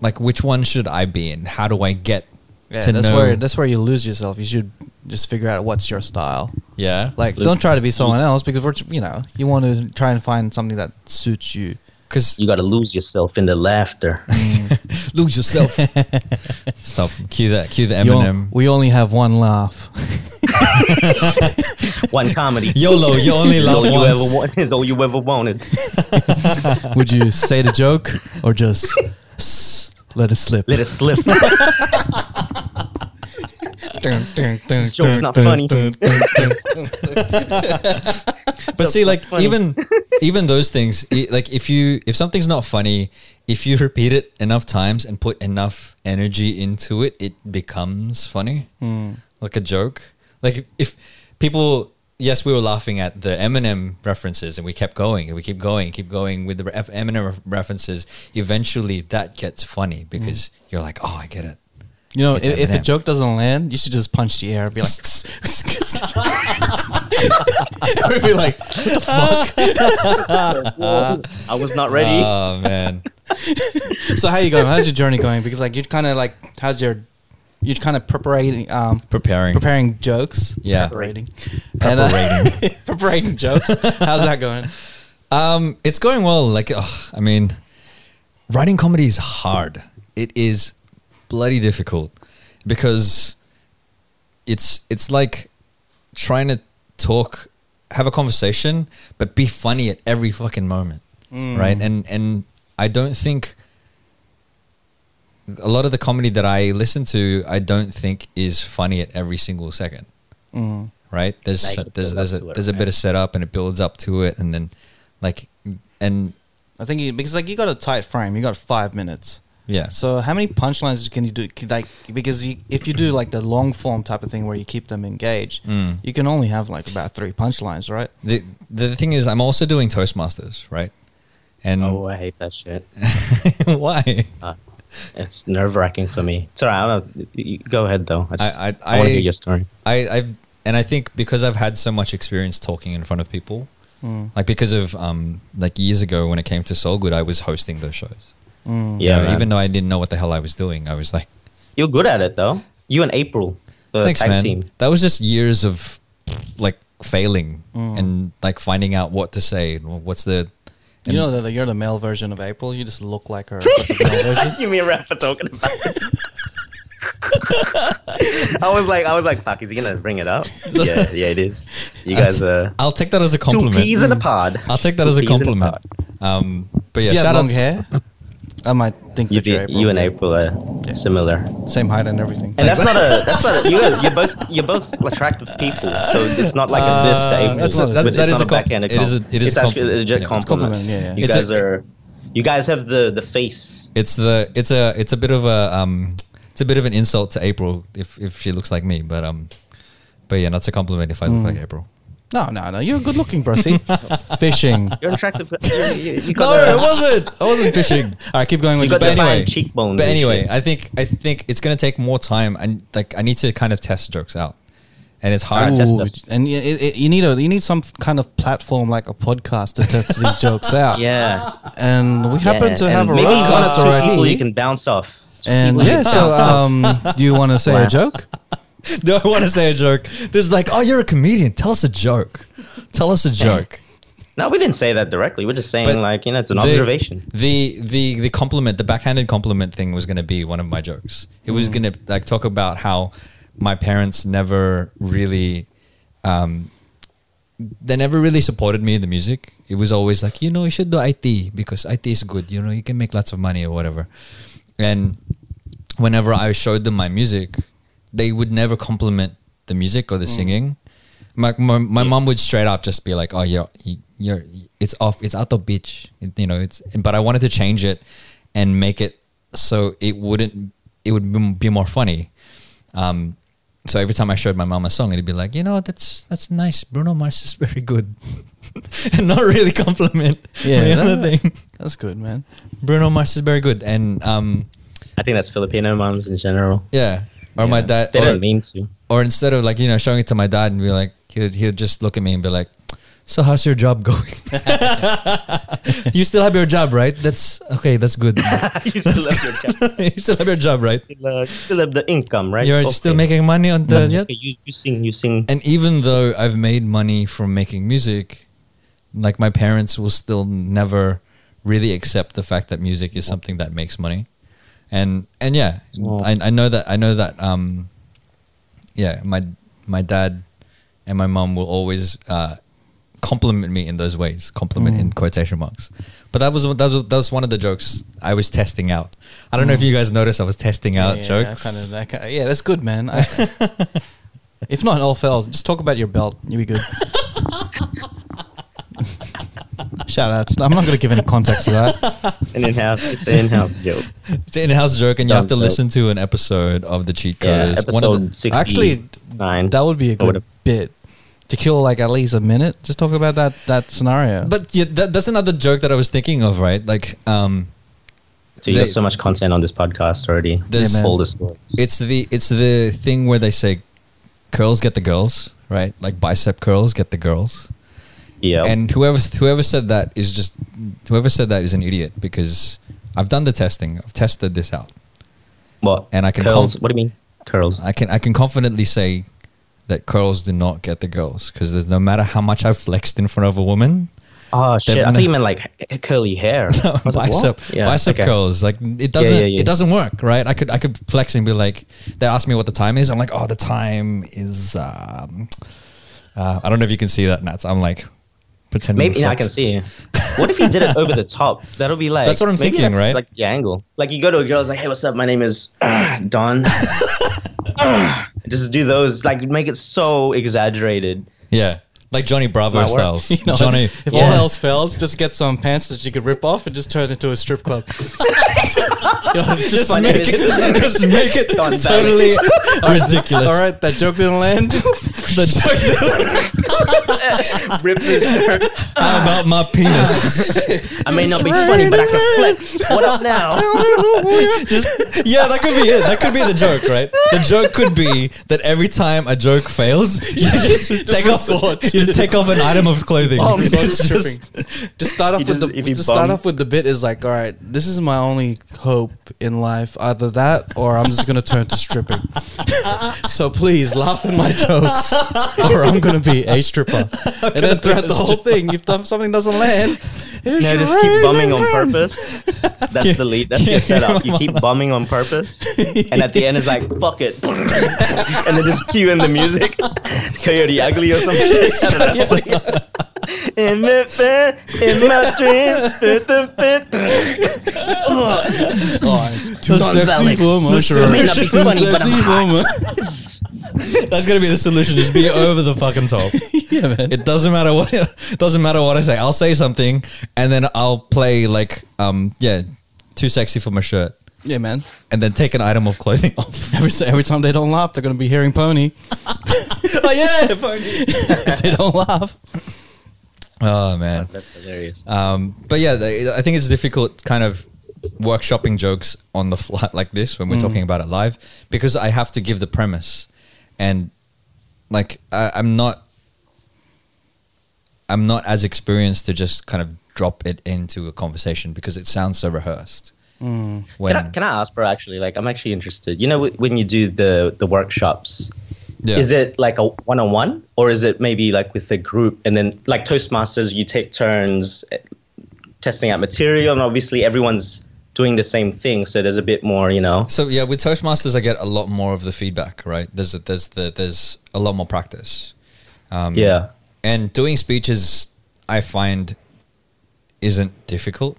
like which one should I be in? How do I get Yeah, to that's know? where that's where you lose yourself. You should just figure out what's your style. yeah, Like, don't try to be someone else because we're you know you want to try and find something that suits you. Because You got to lose yourself in the laughter. lose yourself. Stop. Cue that. Cue the You on- Eminem. we only have one laugh. One comedy. YOLO. You only is laugh all you ever want. Is all you ever wanted. Would you say the joke or just s- let it slip? Let it slip. this This joke's not funny. but see like even even those things like if you if something's not funny if you repeat it enough times and put enough energy into it it becomes funny. Hmm. Like a joke. Like if people yes we were laughing at the eminem references and we kept going and we keep going keep going with the eminem references. Eventually that gets funny because hmm. you're like oh i get it You know, if, if a joke doesn't land, you should just punch the air and be like, We'd be like, the fuck, I was not ready. oh man so how you going? How's your journey going? Because like you're kind of like, how's your, you're kind of preparing, um, preparing preparing jokes. Yeah. Preparating. And, uh, preparing jokes. How's that going? Um, it's going well. Like, ugh, I mean, writing comedy is hard. It is bloody difficult because it's it's like trying to talk, have a conversation, but be funny at every fucking moment, right? And and I don't think a lot of the comedy that I listen to, I don't think is funny at every single second Mm. right? There's Like it there's there's a up to there's a bit of setup and it builds up to it, and then like and I think you, because like you got a tight frame, you got five minutes. Yeah, So how many punchlines can you do? Like because you, if you do like the long form type of thing where you keep them engaged, Mm. you can only have like about three punchlines, right? the the thing is, I'm also doing Toastmasters, right? And Oh, I hate that shit. why? It's nerve wracking for me. It's alright. I'm not- Go ahead though. I, just, I- I, I- want to hear your story. I, I've and I think because I've had so much experience talking in front of people, Mm. like because of um like years ago when it came to Soul Good, I was hosting those shows. Mm. You Yeah, man. even though I didn't know what the hell I was doing, I was like, You're good at it though. You and April, the thanks, tag man. team. That was just years of like failing Mm. and like finding out what to say. What's the You know that you're the male version of April. You just look like her. but the male version. you mean Rafa talking about it? I was like, I was like, fuck, is he gonna bring it up? Yeah, yeah, it is. You guys are I'll take that as a compliment. two compliment. peas in a pod. I'll take that Two as a compliment. pod. Um, but yeah, if you shout long out. hair, I might think You, be, April. you and April are similar, Same height and everything. and that's not a. That's not a. You guys, you're both. You're both attractive people, so it's not like a this to April. that's a- that- that it's is not a a com- it is a- compliment. it is It's a actually a legit Yeah. Compliment. compliment, yeah, yeah. You It's guys are. You guys have the the face. It's the it's a it's a bit of a um it's a bit of an insult to April if if she looks like me, but um, but yeah, that's a compliment if I look Mm. like April. No, no, no. You're a good looking, bro. See? Fishing. You're attractive. You, you, you No, got it wasn't. I wasn't fishing. All right, keep going with you your got But the anyway- fine cheekbones. But anyway. I think I think it's gonna take more time, and like I need to kind of test jokes out, and it's hard. Alright, test Ooh, and you, it, it- you need a you need some kind of platform like a podcast to test these jokes out. yeah. And we happen yeah. to And have a maybe one or RodeCaster two right people you can bounce off. And yeah, so um, do you want to say Laughs. a joke? Do I want to say a joke? This is like, oh, you're a comedian. Tell us a joke. Tell us a joke. No, we didn't say that directly. We're just saying But like you know it's an observation. The the the compliment, the backhanded compliment thing was going to be one of my jokes. It was going to like talk about how my parents never really um they never really supported me in the music. It was always like, you know, you should do IT because IT is good, you know, you can make lots of money or whatever. And whenever I showed them my music, they would never compliment the music or the singing. My, my, my mom would straight up just be like, "Oh, you're you're it's off, it's out the beach, It- you know." It's but I wanted to change it and make it so it wouldn't it would be be more funny. Um, so every time I showed my mom a song, it'd be like, you know, that's that's nice. Bruno Mars is very good, and not really compliment. Yeah, the that- other thing. That's good, man. Bruno Mars is very good, and um, I think that's Filipino moms in general. yeah. Or my dad, They or, don't mean to. or instead of like you know showing it to my dad and be like, he'd he'd just look at me and be like, so how's your job going? you still have your job, right? That's okay. That's good. you still have your job. you still have your job, right? Still, uh, you still have the income, right? You're Okay. still making money on the That's yeah. okay. You, you sing, you sing. And even though I've made money from making music, like my parents will still never really accept the fact that music is something that makes money. And and yeah. I, I know that I know that um yeah, my my dad and my mom will always uh compliment me in those ways, compliment Mm. in quotation marks. But that was that was that was one of the jokes I was testing out. I don't know if you guys noticed I was testing out yeah, jokes. Kind of, that kind yeah, that's good, man. I, if not all fails, just talk about your belt. You'll be good. Shout outs. I'm not going to give any context to that. It's an in-house. It's an in-house joke. It's an in-house joke, and you have to Sounds dope. listen to an episode of the Cheat Yeah, Coders. One of episode the- sixty. Actually, nine. That would be a Or good whatever. bit to kill like at least a minute. Just talk about that that scenario. but yeah, that, that's another joke that I was thinking of, right? Like, um, So you they- got so much content on this podcast already. There's- Yeah, man. all the story. it's the it's the thing where they say, "Curls get the girls," right? Like bicep curls get the girls. Yeah. And whoever whoever said that is just whoever said that is an idiot because I've done the testing. I've tested this out. what? and I can curls. conf- what do you mean? Curls. I can I can confidently say that curls do not get the girls because there's no matter how much I've flexed in front of a woman, Oh shit! I thought you meant like curly hair. I was like, what? Yeah, bicep okay. curls like it doesn't yeah, yeah. it doesn't work right i could i could flex and be like they ask me what the time is i'm like oh the time is um uh, i don't know if you can see that nats i'm like pretending Maybe I can see. What if he did it over the top? That'll be like. That's what I'm maybe thinking, that's right? Like the angle. Like you go to a girl, it's like, hey, what's up? My name is uh, Don. Uh, Just do those. Like make it so exaggerated. yeah like johnny bravo Might styles You know, johnny if Yeah. all else fails, just get some pants that you could rip off and just turn it into a strip club. You know, it's just My like, name is just make it Don totally ridiculous all right, that joke didn't land. rips his shirt. how about my penis I may not be funny, but I can flex. What up now? just yeah that could be it that could be the joke right the joke could be that every time a joke fails you just, take off you take off an item of clothing Oh, Resort It's to just- stripping. Just start off He with the if he to start off with the bit is like, all right, this is my only hope in life, either that or I'm just gonna turn to stripping. so please laugh at my jokes, or I'm gonna be a stripper. And then throughout the whole thing, if th- something doesn't land, No, just keep bumming on purpose. That's the lead. That's your setup. You keep bumming on purpose, and at the end it's like fuck it, and then just cue in the music, Coyote Ugly or some shit. I don't know. It's in my bed, in my dream. Oh, oh too Don sexy for my shirt. may not be Too funny, but I'm sexy hot. That's gonna be the solution. Just be over the fucking top. yeah, man. It doesn't matter what it doesn't matter what I say. I'll say something and then I'll play like um yeah, too sexy for my shirt, yeah, man. and then take an item of clothing off. Every every time they don't laugh, they're gonna be hearing pony. oh yeah, if they don't laugh. oh man. That's hilarious. Um, but yeah, the- I think it's difficult kind of workshopping jokes on the fly like this when we're talking about it live because I have to give the premise and like I, I'm not I'm not as experienced to just kind of drop it into a conversation because it sounds so rehearsed. When Can I, can I ask, bro? Actually, like, I'm actually interested. You know, when you do the the workshops, yeah. is it like a one on one, or is it maybe like with a group, and then like Toastmasters, you take turns eh, testing out material, and obviously everyone's doing the same thing, so there's a bit more, you know. So yeah, with Toastmasters, I get a lot more of the feedback. Right, there's a, there's the there's a lot more practice. Um, Yeah. And doing speeches, I find, isn't difficult.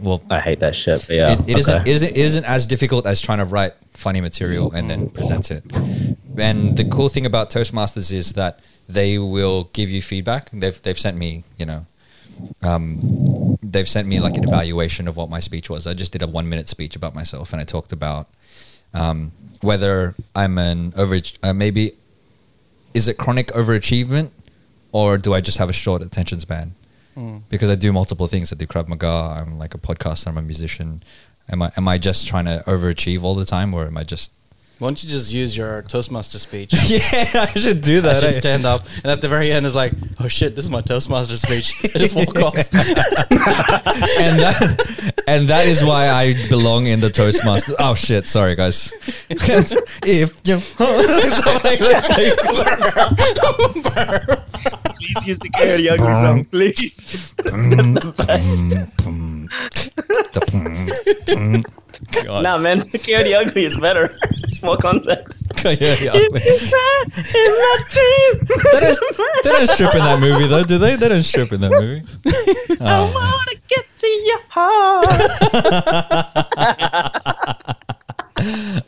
Well, I hate that shit. But yeah, it, it okay. isn't isn't isn't as difficult as trying to write funny material and then present it. And the cool thing about Toastmasters is that they will give you feedback. They've they've sent me, you know, um, they've sent me like an evaluation of what my speech was. I just did a one minute speech about myself, and I talked about um, whether I'm an over uh, maybe is it chronic overachievement or do I just have a short attention span? Hmm. Because I do multiple things. I do Krav Maga. I'm like a podcaster. I'm a musician. Am I am I just trying to overachieve all the time, or am I just Why don't you just use your Toastmaster speech? yeah, I should do that. I just eh? stand up, and at the very end is like, "Oh shit, this is my Toastmaster speech." I just walk off. and that and that is why I belong in the Toastmaster. Oh shit! Sorry, guys. if you Please use the karaoke song, please. That's the best. God. Nah, man, the karaoke is better. It's more context. yeah, yeah. If you cry in my dream, They don't, they don't strip in that movie though, do they? They don't strip in that movie. I wanna get to your heart.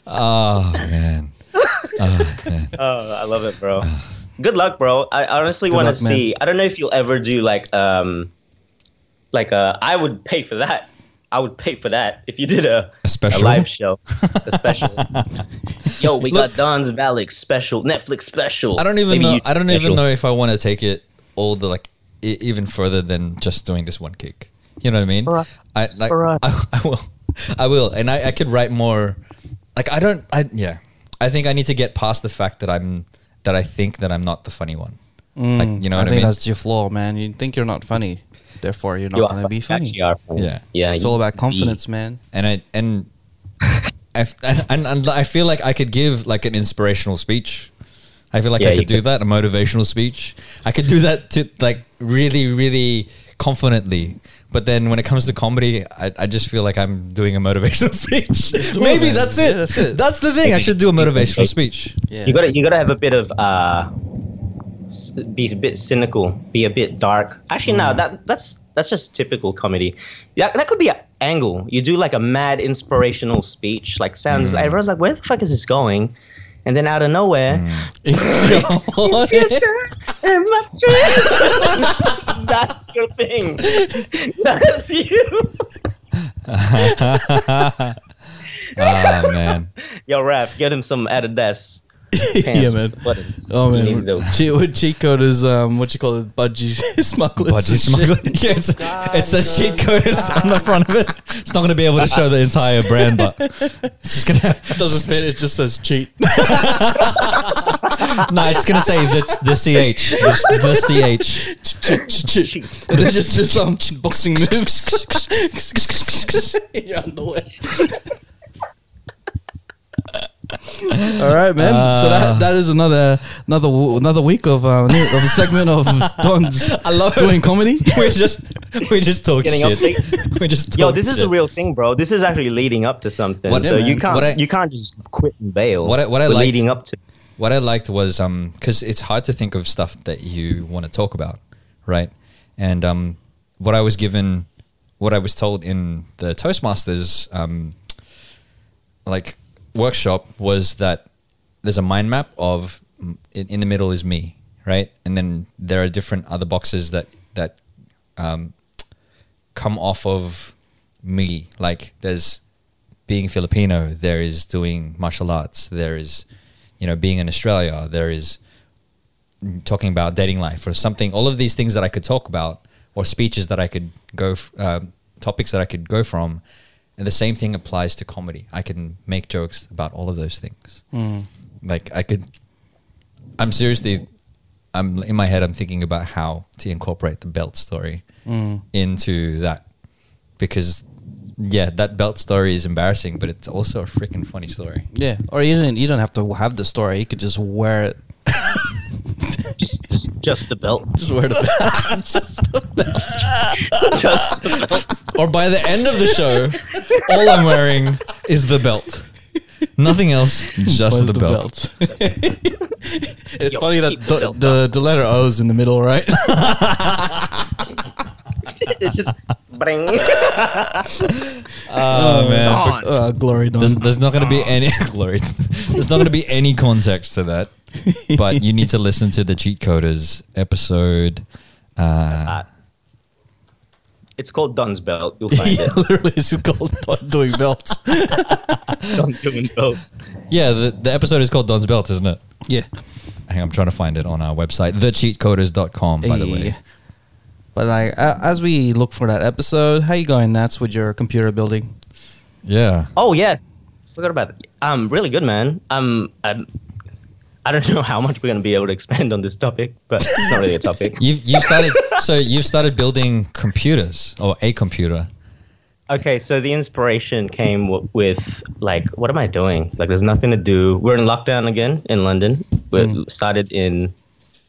Oh man. Oh, man. Oh, I love it, bro. Good luck, bro. I honestly want to luck, man. see. I don't know if you'll ever do like um, like uh, I would pay for that. I would pay for that if you did a A special? live show, a special. Yo, we got Don's Valix special, Netflix special. I don't even Maybe know. YouTube I don't special. even know if I want to take it all the like e- even further than just doing this one kick. You know what I mean? for us. I like. for us. I, I will. I will, and I, I could write more. Like I don't. I yeah. I think I need to get past the fact that I'm that I think that I'm not the funny one. like mm, you know I what I think mean? that's your flaw, man. You think you're not funny, therefore you're not You gonna are, be funny. funny. Yeah. yeah. It's all about to be- confidence, man. and I and I f- and, and, and I feel like I could give like an inspirational speech. I feel like Yeah, I could do could. that a motivational speech. I could do that to like really really confidently. But then when it comes to comedy, I, I just feel like I'm doing a motivational speech. do it, Maybe that's it. Yeah, that's it. That's the thing. I should do a motivational speech. Yeah. You gotta you gotta have a bit of uh, s- be a bit cynical, be a bit dark. Actually, no, hmm. that that's that's just typical comedy. Yeah, that could be an angle. You do like a mad inspirational speech. Like sounds. Hmm. Everyone's like, where the fuck is this going? And then out of nowhere, hmm. my dreams. that's your thing. That's you. Ah man. Yo, rap, get him some Adidas. yeah, man. with buttons. Oh man, needs those. cheat, with cheat code is um, what you call it, budgie smugglers. Budgie and smuggling. Yeah, it's, it says cheat code on the front of it. It's not going to be able to show the entire brand, but it's just going to. It doesn't fit. It just says cheat. No, it's just going to say the, the CH. The, the CH. cheat. And then just do some boxing moves. in your underwear. All right, man. so that that is another another another week of uh, new- of a segment of Don's I love it. doing comedy. we just we just talk Getting shit. we just Yo, talk this is a real thing, bro. This is actually leading up to something. What- so Yeah, you can't I- you can't just quit and bail. What I- what I liked- leading up to. what I liked was um because it's hard to think of stuff that you want to talk about, right? And um, what I was given, what I was told in the Toastmasters um, like workshop was that there's a mind map of in, in the middle is me, right? And then there are different other boxes that that um, come off of me. Like there's being Filipino, there is doing martial arts, there is you know being in Australia, there is talking about dating life or something. All of these things that I could talk about or speeches that I could go f- um topics that I could go from. And the same thing applies to comedy. I can make jokes about all of those things. Mm. Like I could I'm seriously I'm in my head I'm thinking about how to incorporate the belt story mm. into that because yeah, that belt story is embarrassing, but it's also a freaking funny story. Yeah, or you don't you don't have to have the story. You could just wear it. Just, just, just the belt. Just wear the belt. just the belt. Or by the end of the show, all I'm wearing is the belt. Nothing else, just the, belt. it's Yo, funny that the the, the the letter O's in the middle, right? it's just bring. Oh man, uh, glory dawn. there's, there's not going to be any glory. There's not going to be any context to that, but you need to listen to the cheat coders episode. Uh, hot. It's called Don's Belt. You'll find yeah, it. literally, it's called Don doing belts. Don doing belts. Yeah, the, the episode is called Don's Belt, isn't it? yeah. Hang on, I'm trying to find it on our website, thecheatcoders.com, by the way. Hey. But like, as we look for that episode, how you going, Nats, with your computer building? Yeah. Oh yeah, forgot about that. Um, really good, man. Um, I'm, I don't know how much we're gonna be able to expand on this topic, but it's not really a topic. You've, you've started, so you've started building computers or a computer. Okay, so the inspiration came w- with like, what am I doing? Like, there's nothing to do. We're in lockdown again in London. We started in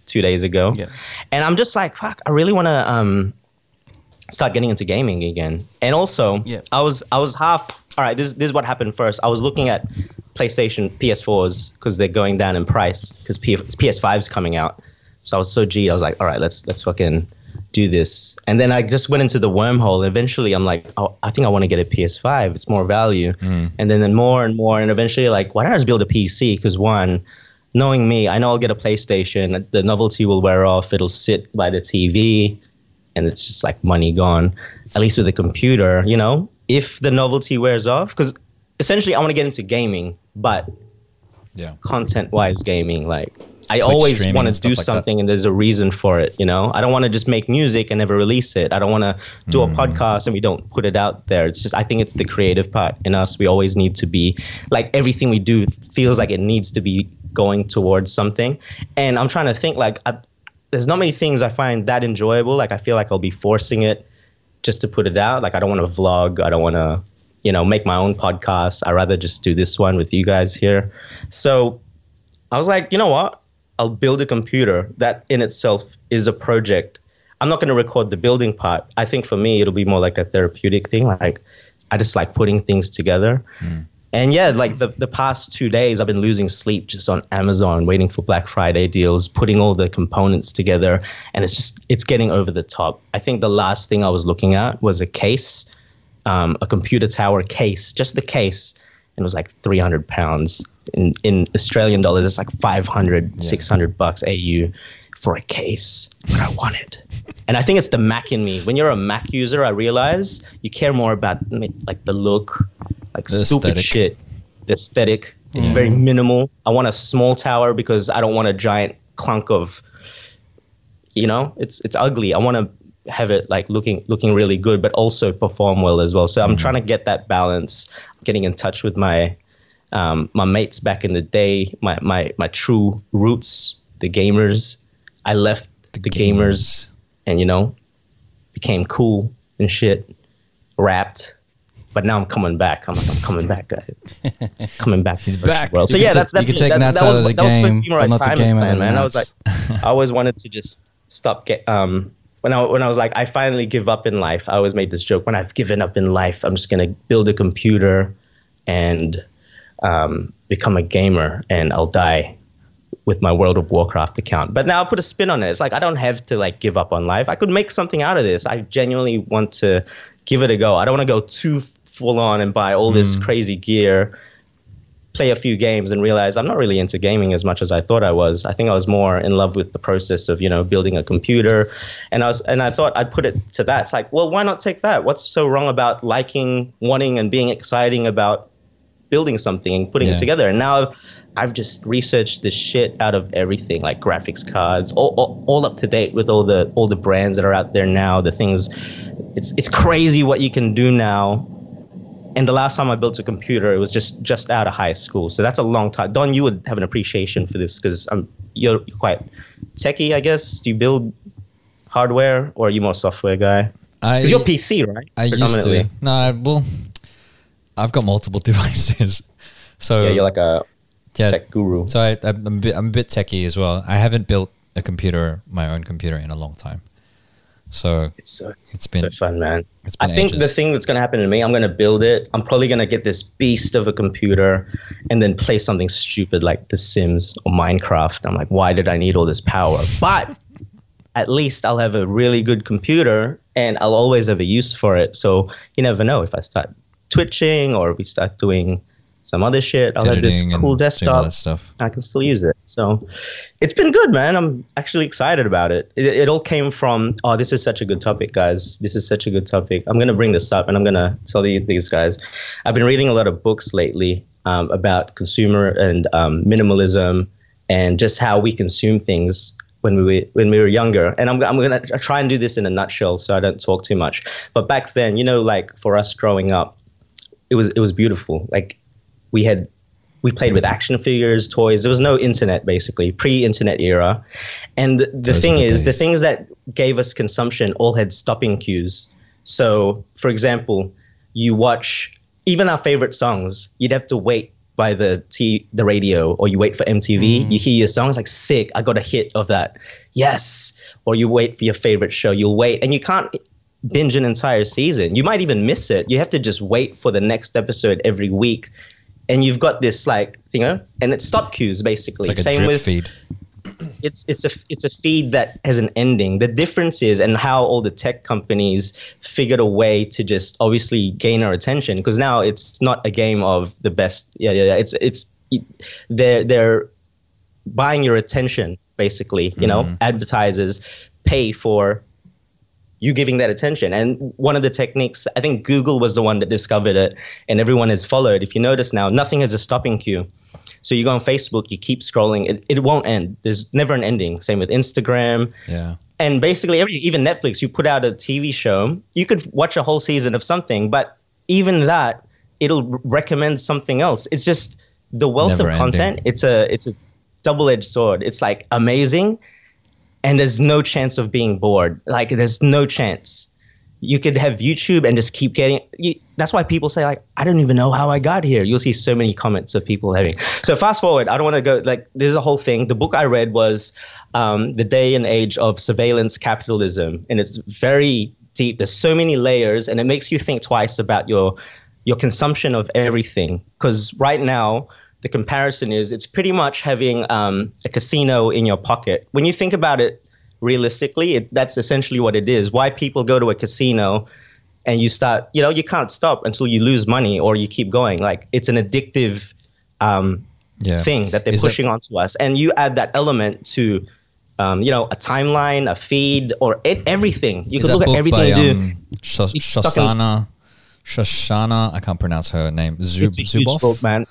two days ago, Yeah. and I'm just like, fuck, I really want to um start getting into gaming again. And also, Yeah. I was I was half. All right, this this is what happened first. I was looking at PlayStation PS4s because they're going down in price because PS5's coming out. So I was so G. I was like, all right, let's let's fucking do this. And then I just went into the wormhole. Eventually, I'm like, oh, I think I want to get a PS5. It's more value. And then then more and more, and eventually, like, why don't I just build a PC? Because one, knowing me, I know I'll get a PlayStation. The novelty will wear off. It'll sit by the TV, and it's just like money gone. At least with a computer, you know, if the novelty wears off, because essentially I want to get into gaming, but Yeah. content-wise gaming, like. I Twitch always want to do like that. something, and there's a reason for it. You know, I don't want to just make music and never release it. I don't want to do Mm. a podcast and we don't put it out there. It's just I think it's the creative part in us. We always need to be like everything we do feels like it needs to be going towards something. And I'm trying to think like I, there's not many things I find that enjoyable. Like I feel like I'll be forcing it just to put it out. Like I don't want to vlog. I don't want to, you know, make my own podcast. I rather just do this one with you guys here. So I was like, you know what? I'll build a computer. That in itself is a project. I'm not going to record the building part. I think for me, it'll be more like a therapeutic thing. Like I just like putting things together. Hmm. And yeah, like the, the past two days, I've been losing sleep just on Amazon, waiting for Black Friday deals, putting all the components together. And it's just, it's getting over the top. I think the last thing I was looking at was a case, um, a computer tower case, just the case. And it was like 300 pounds. In, in Australian dollars, it's like 500, 600 bucks AU for a case. But I want it. And I think it's the Mac in me. When you're a Mac user, I realize you care more about like the look, like The stupid aesthetic. shit, the aesthetic, very minimal. I want a small tower because I don't want a giant clunk of, you know, it's it's ugly. I want to have it like looking looking really good, but also perform well as well. So I'm trying to get that balance. Getting in touch with my um, my mates back in the day, my my my true roots, the gamers. I left the, gamers and you know became cool and shit, rapped. But now I'm coming back. I'm I'm coming back, guys. coming back. He's back. World. So You yeah, can that's ta- that's you can me. take That, Nats that out was of the that was supposed to be my but not the retirement game out of plan, man. I was like, I always wanted to just stop. Get um when I when I was like, I finally give up in life. I always made this joke. When I've given up in life, I'm just gonna build a computer and um, become a gamer, and I'll die with my World of Warcraft account. But now I'll put a spin on it. It's like I don't have to like give up on life. I could make something out of this. I genuinely want to give it a go. I don't want to go too full on and buy all this hmm. crazy gear, play a few games and realize I'm not really into gaming as much as I thought I was. I think I was more in love with the process of, you know, building a computer. And I was and I thought I'd put it to that. It's like, well, why not take that? What's so wrong about liking, wanting and being exciting about building something and putting Yeah. it together? And now I've just researched the shit out of everything, like graphics cards, all, all, all up to date with all the all the brands that are out there now. The things, it's it's crazy what you can do now. And the last time I built a computer, it was just just out of high school, so that's a long time. Don, you would have an appreciation for this because um, you're quite techie, I guess. Do you build hardware, or are you more software guy? I, Because you're PC, right? I used to. No, well, I've got multiple devices. So Yeah, you're like a yeah, tech guru. So I, I'm, a bit, I'm a bit techie as well. I haven't built a computer, my own computer, in a long time. So It's so it's been so fun, man. it's I been think the thing that's going to happen to me, I'm going to build it. I'm probably going to get this beast of a computer and then play something stupid like The Sims or Minecraft. I'm like, why did I need all this power? But at least I'll have a really good computer and I'll always have a use for it. So you never know if I start twitching or we start doing some other shit. I'll have this cool desktop. stuff. I can still use it. So it's been good, man. I'm actually excited about it. it. It all came from, oh, this is such a good topic, guys. This is such a good topic. I'm going to bring this up and I'm going to tell you these guys. I've been reading a lot of books lately um, about consumer and um, minimalism and just how we consume things when we were, when we were younger. And I'm, I'm going to try and do this in a nutshell so I don't talk too much. But back then, you know, like for us growing up, it was it was beautiful. Like we had we played with action figures, toys. There was no internet basically, pre-internet era. And the, thing the is, the things that gave us consumption all had stopping cues. So, for example, you watch even our favorite songs, you'd have to wait by the t the radio or you wait for MTV. You hear your songs like sick, I got a hit of that. Yes. Or you wait for your favorite show, you'll wait and you can't binge an entire season. You might even miss it. You have to just wait for the next episode every week. And you've got this like, you know, and it's stop cues basically. It's like a Same drip with feed. it's it's a it's a feed that has an ending. The difference is and how all the tech companies figured a way to just obviously gain our attention because now it's not a game of the best. Yeah, yeah, yeah. It's it's they're they're buying your attention basically. You know, mm-hmm. advertisers pay for you giving that attention. And one of the techniques, I think Google was the one that discovered it, and everyone has followed. If you notice now, nothing has a stopping cue. So you go on Facebook, you keep scrolling, it, it won't end. There's never an ending. Same with Instagram. Yeah. And basically, every, even Netflix, you put out a TV show, you could watch a whole season of something, but even that, it'll recommend something else. It's just the wealth Never of content. ending. It's a it's a double edged sword. It's like amazing, and there's no chance of being bored. Like there's no chance. You could have YouTube and just keep getting. You, that's why people say like, I don't even know how I got here. You'll see so many comments of people having. So fast forward. I don't want to go like this is a whole thing. The book I read was um, the day and age of surveillance capitalism, and it's very deep. There's so many layers, and it makes you think twice about your your consumption of everything. Because right now, the comparison is it's pretty much having um, a casino in your pocket. When you think about it realistically, it, that's essentially what it is. Why people go to a casino and you start, you know, you can't stop until you lose money or you keep going. Like it's an addictive um, Yeah. thing that they're Is that- pushing onto us. And you add that element to, um, you know, a timeline, a feed, or it, everything. You that look at everything by you do. um, in- Shoshana? Shoshana, I can't pronounce her name. Zub- it's a huge Zuboff? book, man.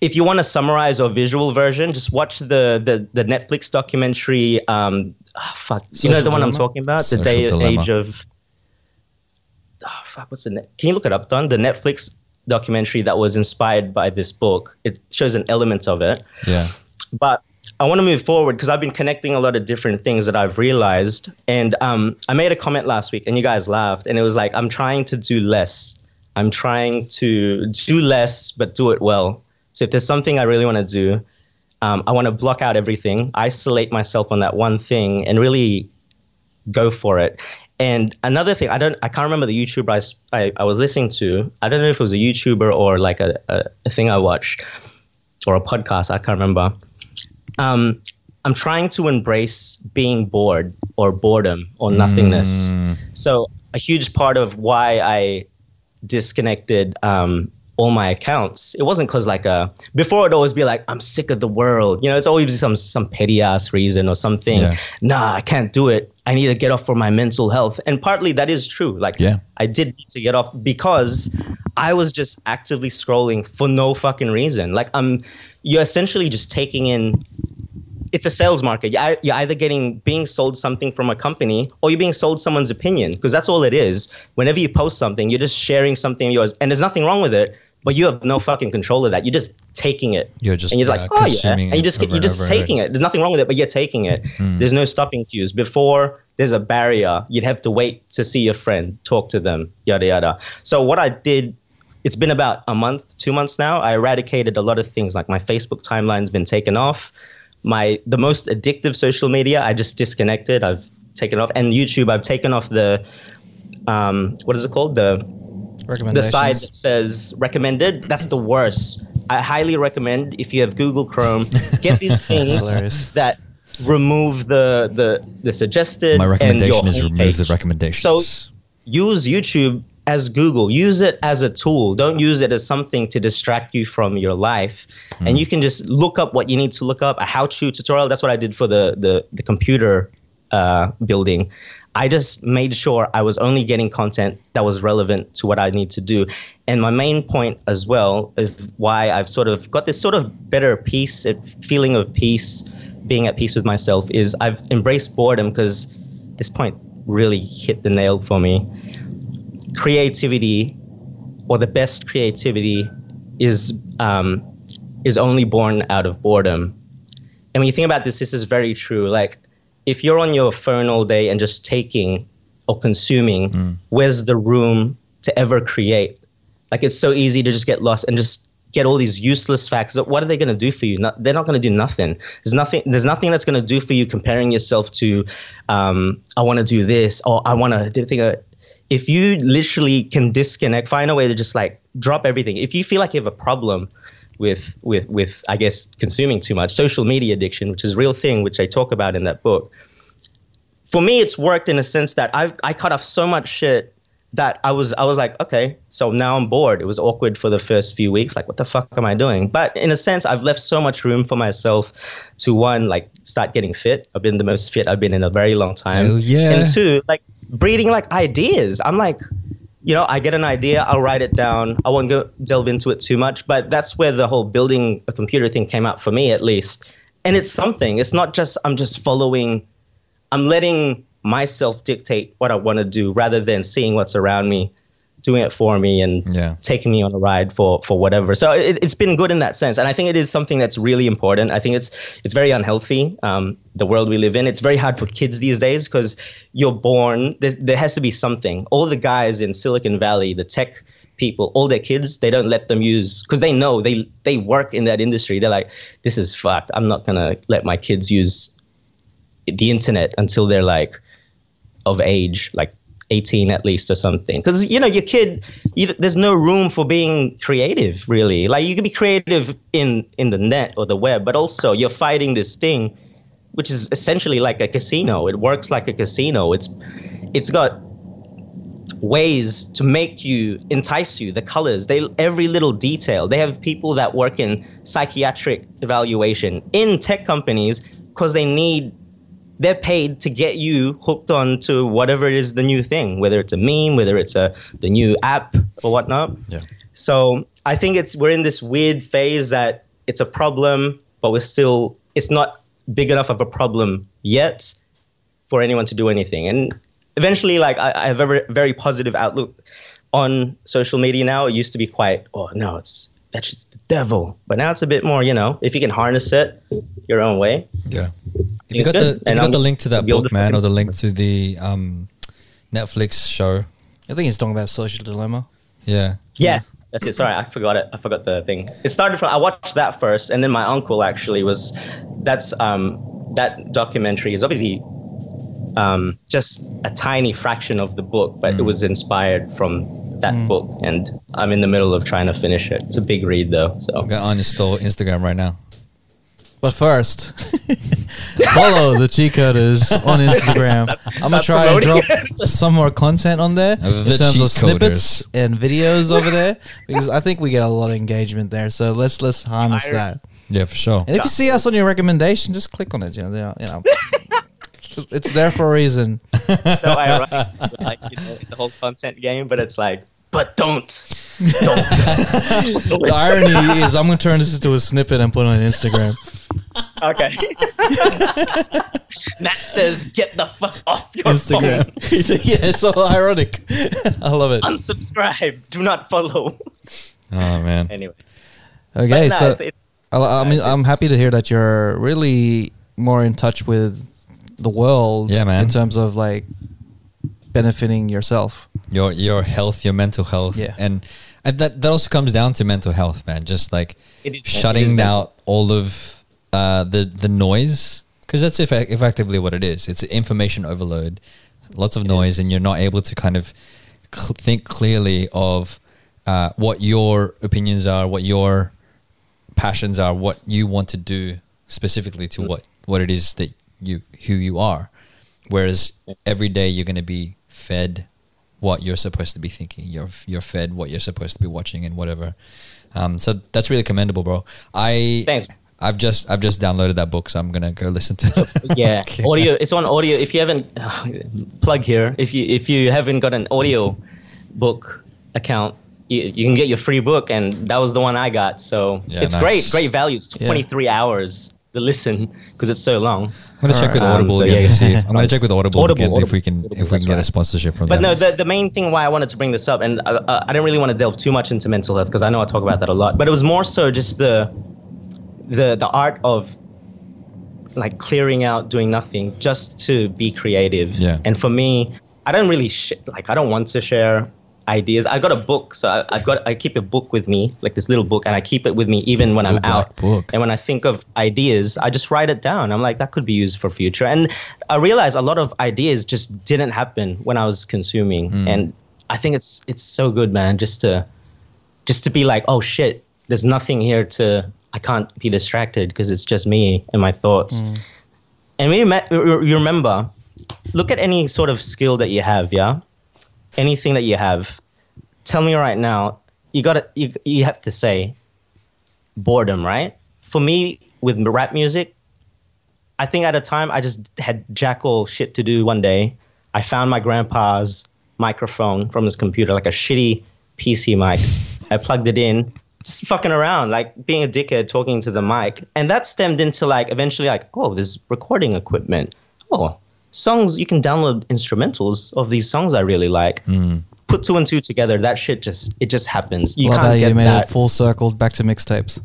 If you want a summarize or visual version, just watch the the, the Netflix documentary. Um, ah, fuck, you know Social the one I'm talking about, the day Dilemma. age of. Oh, fuck, what's the net? Can you look it up, Don? The Netflix documentary that was inspired by this book. It shows an element of it Yeah. but I want to move forward because I've been connecting a lot of different things that I've realized. And um, I made a comment last week, and you guys laughed, and it was like, I'm trying to do less. I'm trying to do less, but do it well. So if there's something I really want to do, um, I want to block out everything, isolate myself on that one thing, and really go for it. And another thing, I don't, I can't remember the YouTuber I I was listening to. I don't know if it was a YouTuber or like a, a, a thing I watched or a podcast. I can't remember. Um, I'm trying to embrace being bored or boredom or nothingness. So a huge part of why I disconnected um, all my accounts, it wasn't because like a before it'd always be like I'm sick of the world. You know, it's always some some petty ass reason or something. Yeah. Nah, I can't do it. I need to get off for my mental health. And partly that is true. Like Yeah. I did need to get off because I was just actively scrolling for no fucking reason. Like I'm you're essentially just taking in it's a sales market. You're, you're either getting being sold something from a company or you're being sold someone's opinion because that's all it is. Whenever you post something, you're just sharing something of yours, and there's nothing wrong with it. But you have no fucking control of that. You're just taking it. You're just, and you're uh, like, oh yeah, and you just you're just taking it. There's nothing wrong with it, but you're taking it. Hmm. There's no stopping cues. Before there's a barrier, you'd have to wait to see your friend, talk to them, yada yada. So what I did it's been about a month, two months now. I eradicated a lot of things. Like my Facebook timeline's been taken off. My the most addictive social media, I just disconnected. I've taken off, and YouTube, I've taken off the um, what is it called? The the side that says recommended. That's the worst. I highly recommend if you have Google Chrome, get these things that remove the the the suggested. My and your recommendation is remove the recommendations. So use YouTube as Google. Use it as a tool. Don't use it as something to distract you from your life. And you can just look up what you need to look up. A how-to tutorial. That's what I did for the the, the computer uh, building. I just made sure I was only getting content that was relevant to what I need to do. And my main point as well of why I've sort of got this sort of better peace, feeling of peace, being at peace with myself is I've embraced boredom because this point really hit the nail for me. Creativity, or the best creativity, is um, is only born out of boredom. And when you think about this, this is very true. Like, if you're on your phone all day and just taking or consuming, where's the room to ever create? Like, it's so easy to just get lost and just get all these useless facts. What are they going to do for you? Not, they're not going to do nothing. There's nothing. There's nothing that's going to do for you comparing yourself to, um, I want to do this or I want to uh, If you literally can disconnect, find a way to just like drop everything. If you feel like you have a problem with with with I guess consuming too much social media addiction, which is a real thing, which I talk about in that book. For me, it's worked in a sense that I've I cut off so much shit that I was I was like, okay, so now I'm bored. It was awkward for the first few weeks, like what the fuck am I doing? But in a sense, I've left so much room for myself to one, like start getting fit. I've been the most fit I've been in a very long time. Hell yeah. And two, like breeding like ideas. I'm like, you know, I get an idea, I'll write it down. I won't go delve into it too much, but that's where the whole building a computer thing came out for me, at least. And it's something. It's not just I'm just following. I'm letting myself dictate what I want to do rather than seeing what's around me, doing it for me, and Yeah. taking me on a ride for for whatever. So it, it's been good in that sense, and I think it is something that's really important. I think it's it's very unhealthy. Um, the world we live in, it's very hard for kids these days because you're born. There, there has to be something. All the guys in Silicon Valley, the tech people, all their kids, they don't let them use because they know they they work in that industry. They're like, this is fucked. I'm not gonna let my kids use the internet until they're like of age, like 18 at least or something. Because, you know, your kid, you, there's no room for being creative, really. Like, you can be creative in, in the net or the web, but also you're fighting this thing, which is essentially like a casino. It works like a casino. It's, it's got ways to make you entice you the colors they every little detail they have people that work in psychiatric evaluation in tech companies because they need they're paid to get you hooked on to whatever it is the new thing, whether it's a meme, whether it's a the new app or whatnot. Yeah. So I think it's we're in this weird phase that it's a problem, but we're still it's not big enough of a problem yet for anyone to do anything. And eventually, like I, I have a very, very positive outlook on social media now. It used to be quite, oh no, it's that's just the devil. But now it's a bit more, you know, if you can harness it your own way. Yeah. If you got good. the if And you got the link to that book, man, or the link to the um, Netflix show, I think he's talking about social dilemma. yeah, Yes, that's it. Sorry, I forgot it. I forgot the thing. It started from I watched that first, and then my uncle actually was. That's um that documentary is obviously um just a tiny fraction of the book, but it was inspired from that book, and I'm in the middle of trying to finish it. It's a big read though, so I'm gonna uninstall Instagram right now. But first, follow the cheat coders on Instagram. I'm gonna try and drop some more content on there Uh, in terms of snippets coders. and videos over there because I think we get a lot of engagement there. So let's let's harness that. Yeah, for sure. And if you see us on your recommendation, just click on it. You know, you know it's there for a reason. so ironic, like you know, the whole content game. But it's like, but don't, don't. The irony is, I'm gonna turn this into a snippet and put it on Instagram. okay. Matt says, "Get the fuck off your Instagram. phone." yeah, it's so ironic. I love it. Unsubscribe. Do not follow. Oh man, anyway. Okay, But nah, so it's, it's, I, I, mean, I'm happy to hear that you're really more in touch with the world. Yeah, man. In terms of like benefiting yourself. your your health, your mental health, Yeah. and and that that also comes down to mental health, man. Just like It is- it is shutting mental. out all of uh, the the noise, because that's effe- effectively what it is. It's information overload, lots of noise, is. and you're not able to kind of cl- think clearly of uh, what your opinions are, what your passions are, what you want to do specifically Mm. to what what it is that you who you are. Whereas every day you're going to be fed what you're supposed to be thinking. You're you're fed what you're supposed to be watching and whatever. Um, so that's really commendable, bro. I Thanks. I've just I've just downloaded that book, so I'm gonna go listen to. it. yeah audio it's on audio if you haven't plug here if you if you haven't got an audio book account you, you can get your free book and that was the one i got so Yeah, it's nice. great great value it's Yeah. 23 hours to listen because it's so long I'm gonna check with Um, Audible so again yeah. to see. If, I'm gonna check with Audible, Audible, again if we can Audible, if we can get a sponsorship from but them. no the, the main thing why i wanted to bring this up and uh, i didn't really want to delve too much into mental health because i know i talk about that a lot but it was more so just the the the art of like clearing out doing nothing just to be creative Yeah. and for me i don't really sh- like i don't want to share ideas. I got a book so I, i've got i keep a book with me like this little book and i keep it with me even when i'm out. book. and when i think of ideas i just write it down. I'm like that could be used for future. And i realize a lot of ideas just didn't happen when i was consuming. Hmm. and i think it's it's so good man just to just to be like oh shit there's nothing here to i can't be distracted because it's just me and my thoughts. And we met, you remember look at any sort of skill that you have yeah anything that you have tell me right now you gotta you, you have to say boredom right? For me with rap music i think at a time i just had jack all shit to do one day. I found my grandpa's microphone from his computer like a shitty pc mic. I plugged it in just fucking around like being a dickhead talking to the mic. And that stemmed into like eventually like oh there's recording equipment. Oh songs you can download instrumentals of these songs i really like put two and two together that shit just it just happens you Love can't that get you made that it full circle back to mixtapes.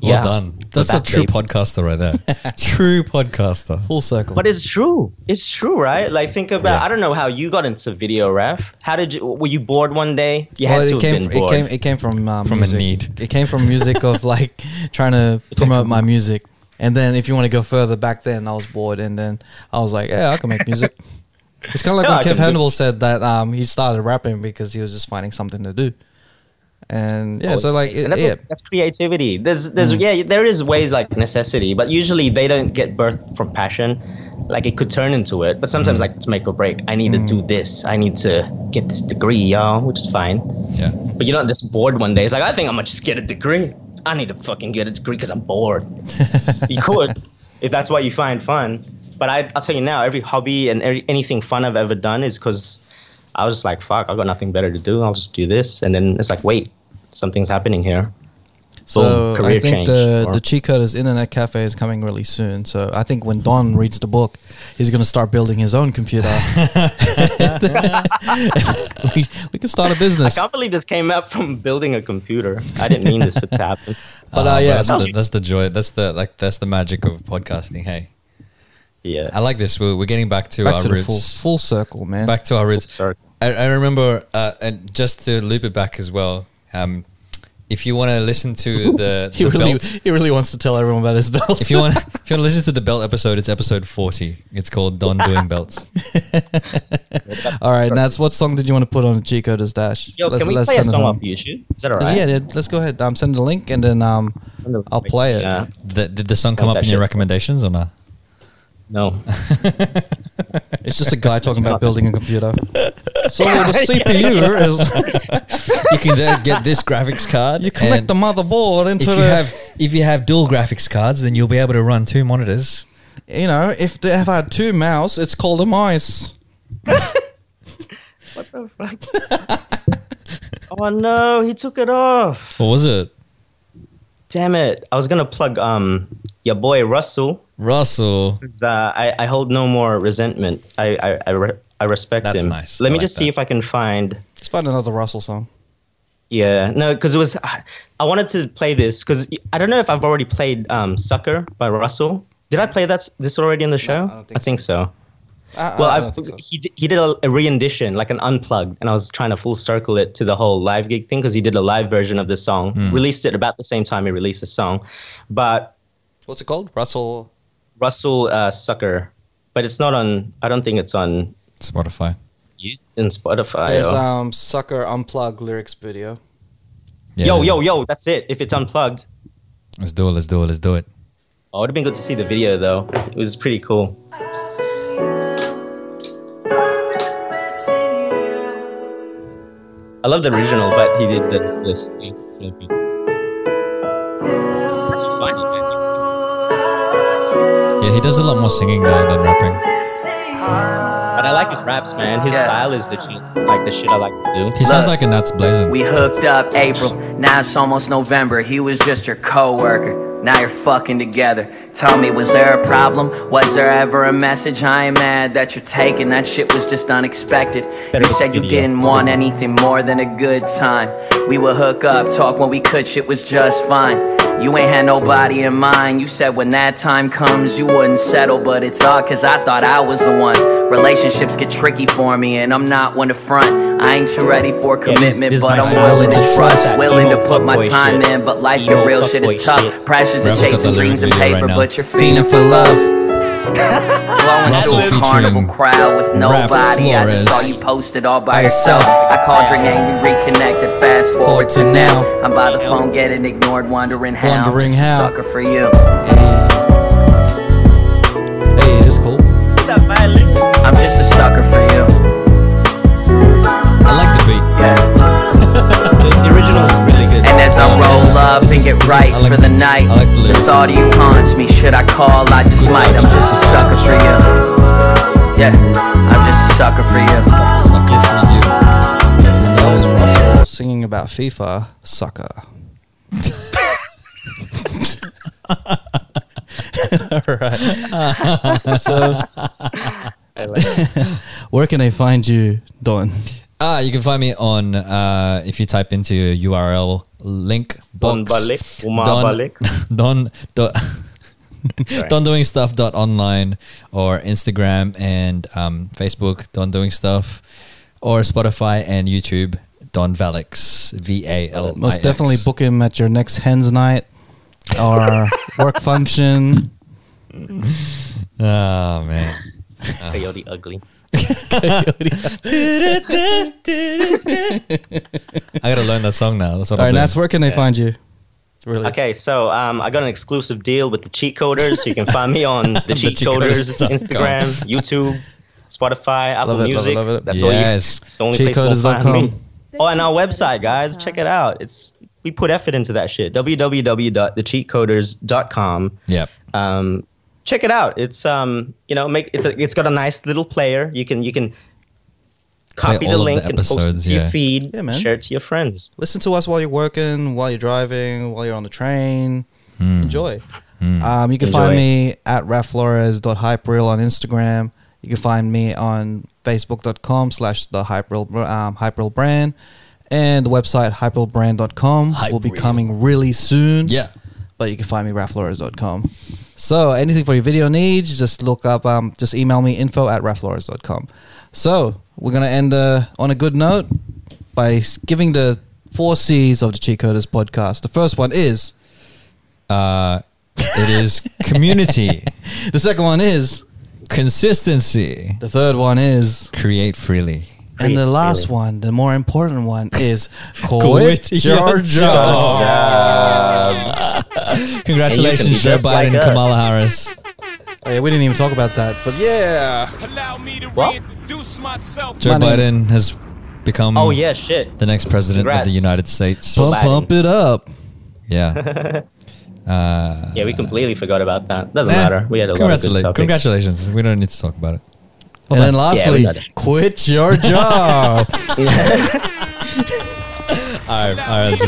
well yeah. done. That's a true babe. podcaster right there. true podcaster. Full circle. But it's true. It's true, right? Like think about. Yeah. I don't know how you got into video, Raph. How did you? Were you bored one day? You well, had to it have came. been From, it bored. came. It came from um, From a need. It came from music of like trying to promote my music. And then, if you want to go further back, then I was bored, and then I was like, "Yeah, I can make music." it's kind of like Yeah, when can Kev Hannibal said that um, he started rapping because he was just finding something to do. And yeah, Oh, so like, it, that's, yeah, what, that's creativity. There's, there's, Mm. yeah, there is ways like necessity, but usually they don't get birth from passion. Like it could turn into it, but Mm. sometimes like to make or break. I need to do this. I need to get this degree, y'all, which is fine. Yeah. But you're not just bored one day. It's like I think I'm gonna just get a degree. I need to fucking get a degree because I'm bored. you could, if that's what you find fun. But I, I'll tell you now, every hobby and every, anything fun I've ever done is because I was just like, fuck, I've got nothing better to do. I'll just do this. And then it's like, wait, something's happening here. So Boom, I think the or- the cheat coders internet cafe is coming really soon. So I think when Don reads the book, he's gonna start building his own computer. we, we can start a business. I can't believe this came out from building a computer. I didn't mean this to happen. But uh, Ah, yeah, that's, so- the, that's the joy. That's the like that's the magic of podcasting. Hey, Yeah. I like this. We're, we're getting back to back our to the roots. full full circle, man. back to our roots. Sorry. I, I remember, uh, and just to loop it back as well. Um, if you want to listen to the, he really belt, he really wants to tell everyone about his belt. if you want, if you want to listen to the belt episode, it's episode forty. It's called Don doing belts. all right, Nats, what song did you want to put on the cheat coders dash? Yo, Let's- can we let's play a send it song home. off YouTube? Is that all right? Yeah, dude, let's go ahead. Um, send the link and then um, the- I'll play it. Yeah. The, did the song come Want up in your shit. recommendations or not? No. It's just a guy talking about building a computer. So the CPU is You can then get this graphics card. you connect the motherboard If into you the have if you have dual graphics cards, then you'll be able to run two monitors. you know if they have had two mouse, it's called a mice. What the fuck? oh no, he took it off. What was it? Damn it. I was gonna plug um your boy Russell. Russell. Uh, I, I hold no more resentment. I I, I, re- I respect That's him. nice. Let I me like just see if I can find. Let's find another Russell song. Yeah, no, because it was. I wanted to play this because I don't know if I've already played um, "Sucker" by Russell. Did I play that this already in the show? I don't think so. so. I, Well, I I, think so. he d- he did a, a re-edition, like an unplugged, and I was trying to full circle it to the whole live gig thing because he did a live version of the song, Hmm. released it about the same time he released the song, but What's it called? Russell. Russell uh, Sucker, but it's not on. I don't think it's on Spotify. in Spotify. There's or- um Sucker Unplugged lyrics video. Yeah. Yo, yo, yo! That's it. If it's unplugged, Let's do it. Let's do it. Let's do it. oh, it would have been good to see the video though. It was pretty cool. I love the original, but he did the this. It's really good. Yeah, he does a lot more singing now than rapping. But I like his raps, man. His Yeah. style is the shit, like the shit I like to do. He sounds like a nuts blazing. We hooked up April, now it's almost November. He was just your coworker. Now you're fucking together. Tell me, was there a problem? Was there ever a message? I ain't mad that you're taking. That shit was just unexpected. You said you didn't want anything more than a good time. We would hook up, talk when we could, shit was just fine. You ain't had nobody in mind. You said when that time comes, you wouldn't settle, but it's all cause I thought I was the one. Relationships get tricky for me, and I'm not one to front. I ain't too ready for this- commitment, this but I'm willing to like trust. that Willing to put my time shit. in, but life Emo the real shit is tough. shit. Pressures of Rev, look at chasing dreams and paper, right but you're Feeling feeling for love. Blowing Russell through a carnival crowd with Raph nobody. I just saw Flores. you posted all by By yourself. yourself. I called your name, we reconnected. Fast forward Forward to to now. now. I'm by the phone getting ignored, wondering how. Wondering Just a how. Sucker for you. Hey, this cool. I'm just a sucker for you. And as I roll up and get right for the night, I like the the thought of you haunts me. Should I call? I just might. I'm just a sucker for you. Yeah, I'm just a sucker for you. Sucker for you. That was Russell singing about FIFA. Sucker. Alright. so, where can I find you, Don? Ah, you can find me on uh, if you type into URL link Don box Balik, Umar Don Balik. Don Don Don doing stuff dot online or Instagram and um, Facebook Don doing stuff or Spotify and YouTube Don Valix V A L Most definitely book him at your next hens night or work function. Oh man, Coyote ugly. I gotta learn that song now. That's what All right, I'm doing. Nats, where can they find you? Really? Okay, so um, I got an exclusive deal with the Cheat Coders. So you can find me on the Cheat Coders Instagram, YouTube, Spotify, Apple Love it, love it, Music. love it. That's all you. Yes. It's the only place you'll find me. Oh, and our website, guys, check it out. It's we put effort into that shit. www.thecheatcoders.com. Yep. Um, check it out. It's um, you know, make it's a, it's got a nice little player. You can you can copy the link the and post it episodes, to your feed. Yeah, man. Share it to your friends. Listen to us while you're working, while you're driving, while you're on the train. Hmm. Enjoy. Um, you can Enjoy. find me at raflores.hyperreal on Instagram. You can find me on facebook.com slash the hyperreal, um, hyperreal brand. And the website hyperrealbrand.com will be coming really soon. Yeah. But you can find me raflores.com. So anything for your video needs, just look up, um, just email me info at raflores.com. So we're going to end uh, on a good note by giving the four C's of the Cheat Coders podcast. The first one is, Uh, it is community, the second one is, consistency, the third one is, create freely. And the last feeling. one, the more important one is quit, Quit your your job. Congratulations, And you can be Joe Biden, like us. Kamala Harris. Oh, yeah, we didn't even talk about that, but yeah. Allow me to What? reintroduce myself. Joe My name- Biden has become Oh yeah, shit. the next president of the United States. Pump, Biden. pump it up. Yeah. Uh, Yeah, we completely forgot about that. Doesn't eh, matter. We had a lot of good topics. Congratulations. We don't need to talk about it. And then lastly, we got it. quit your job. All right. All right.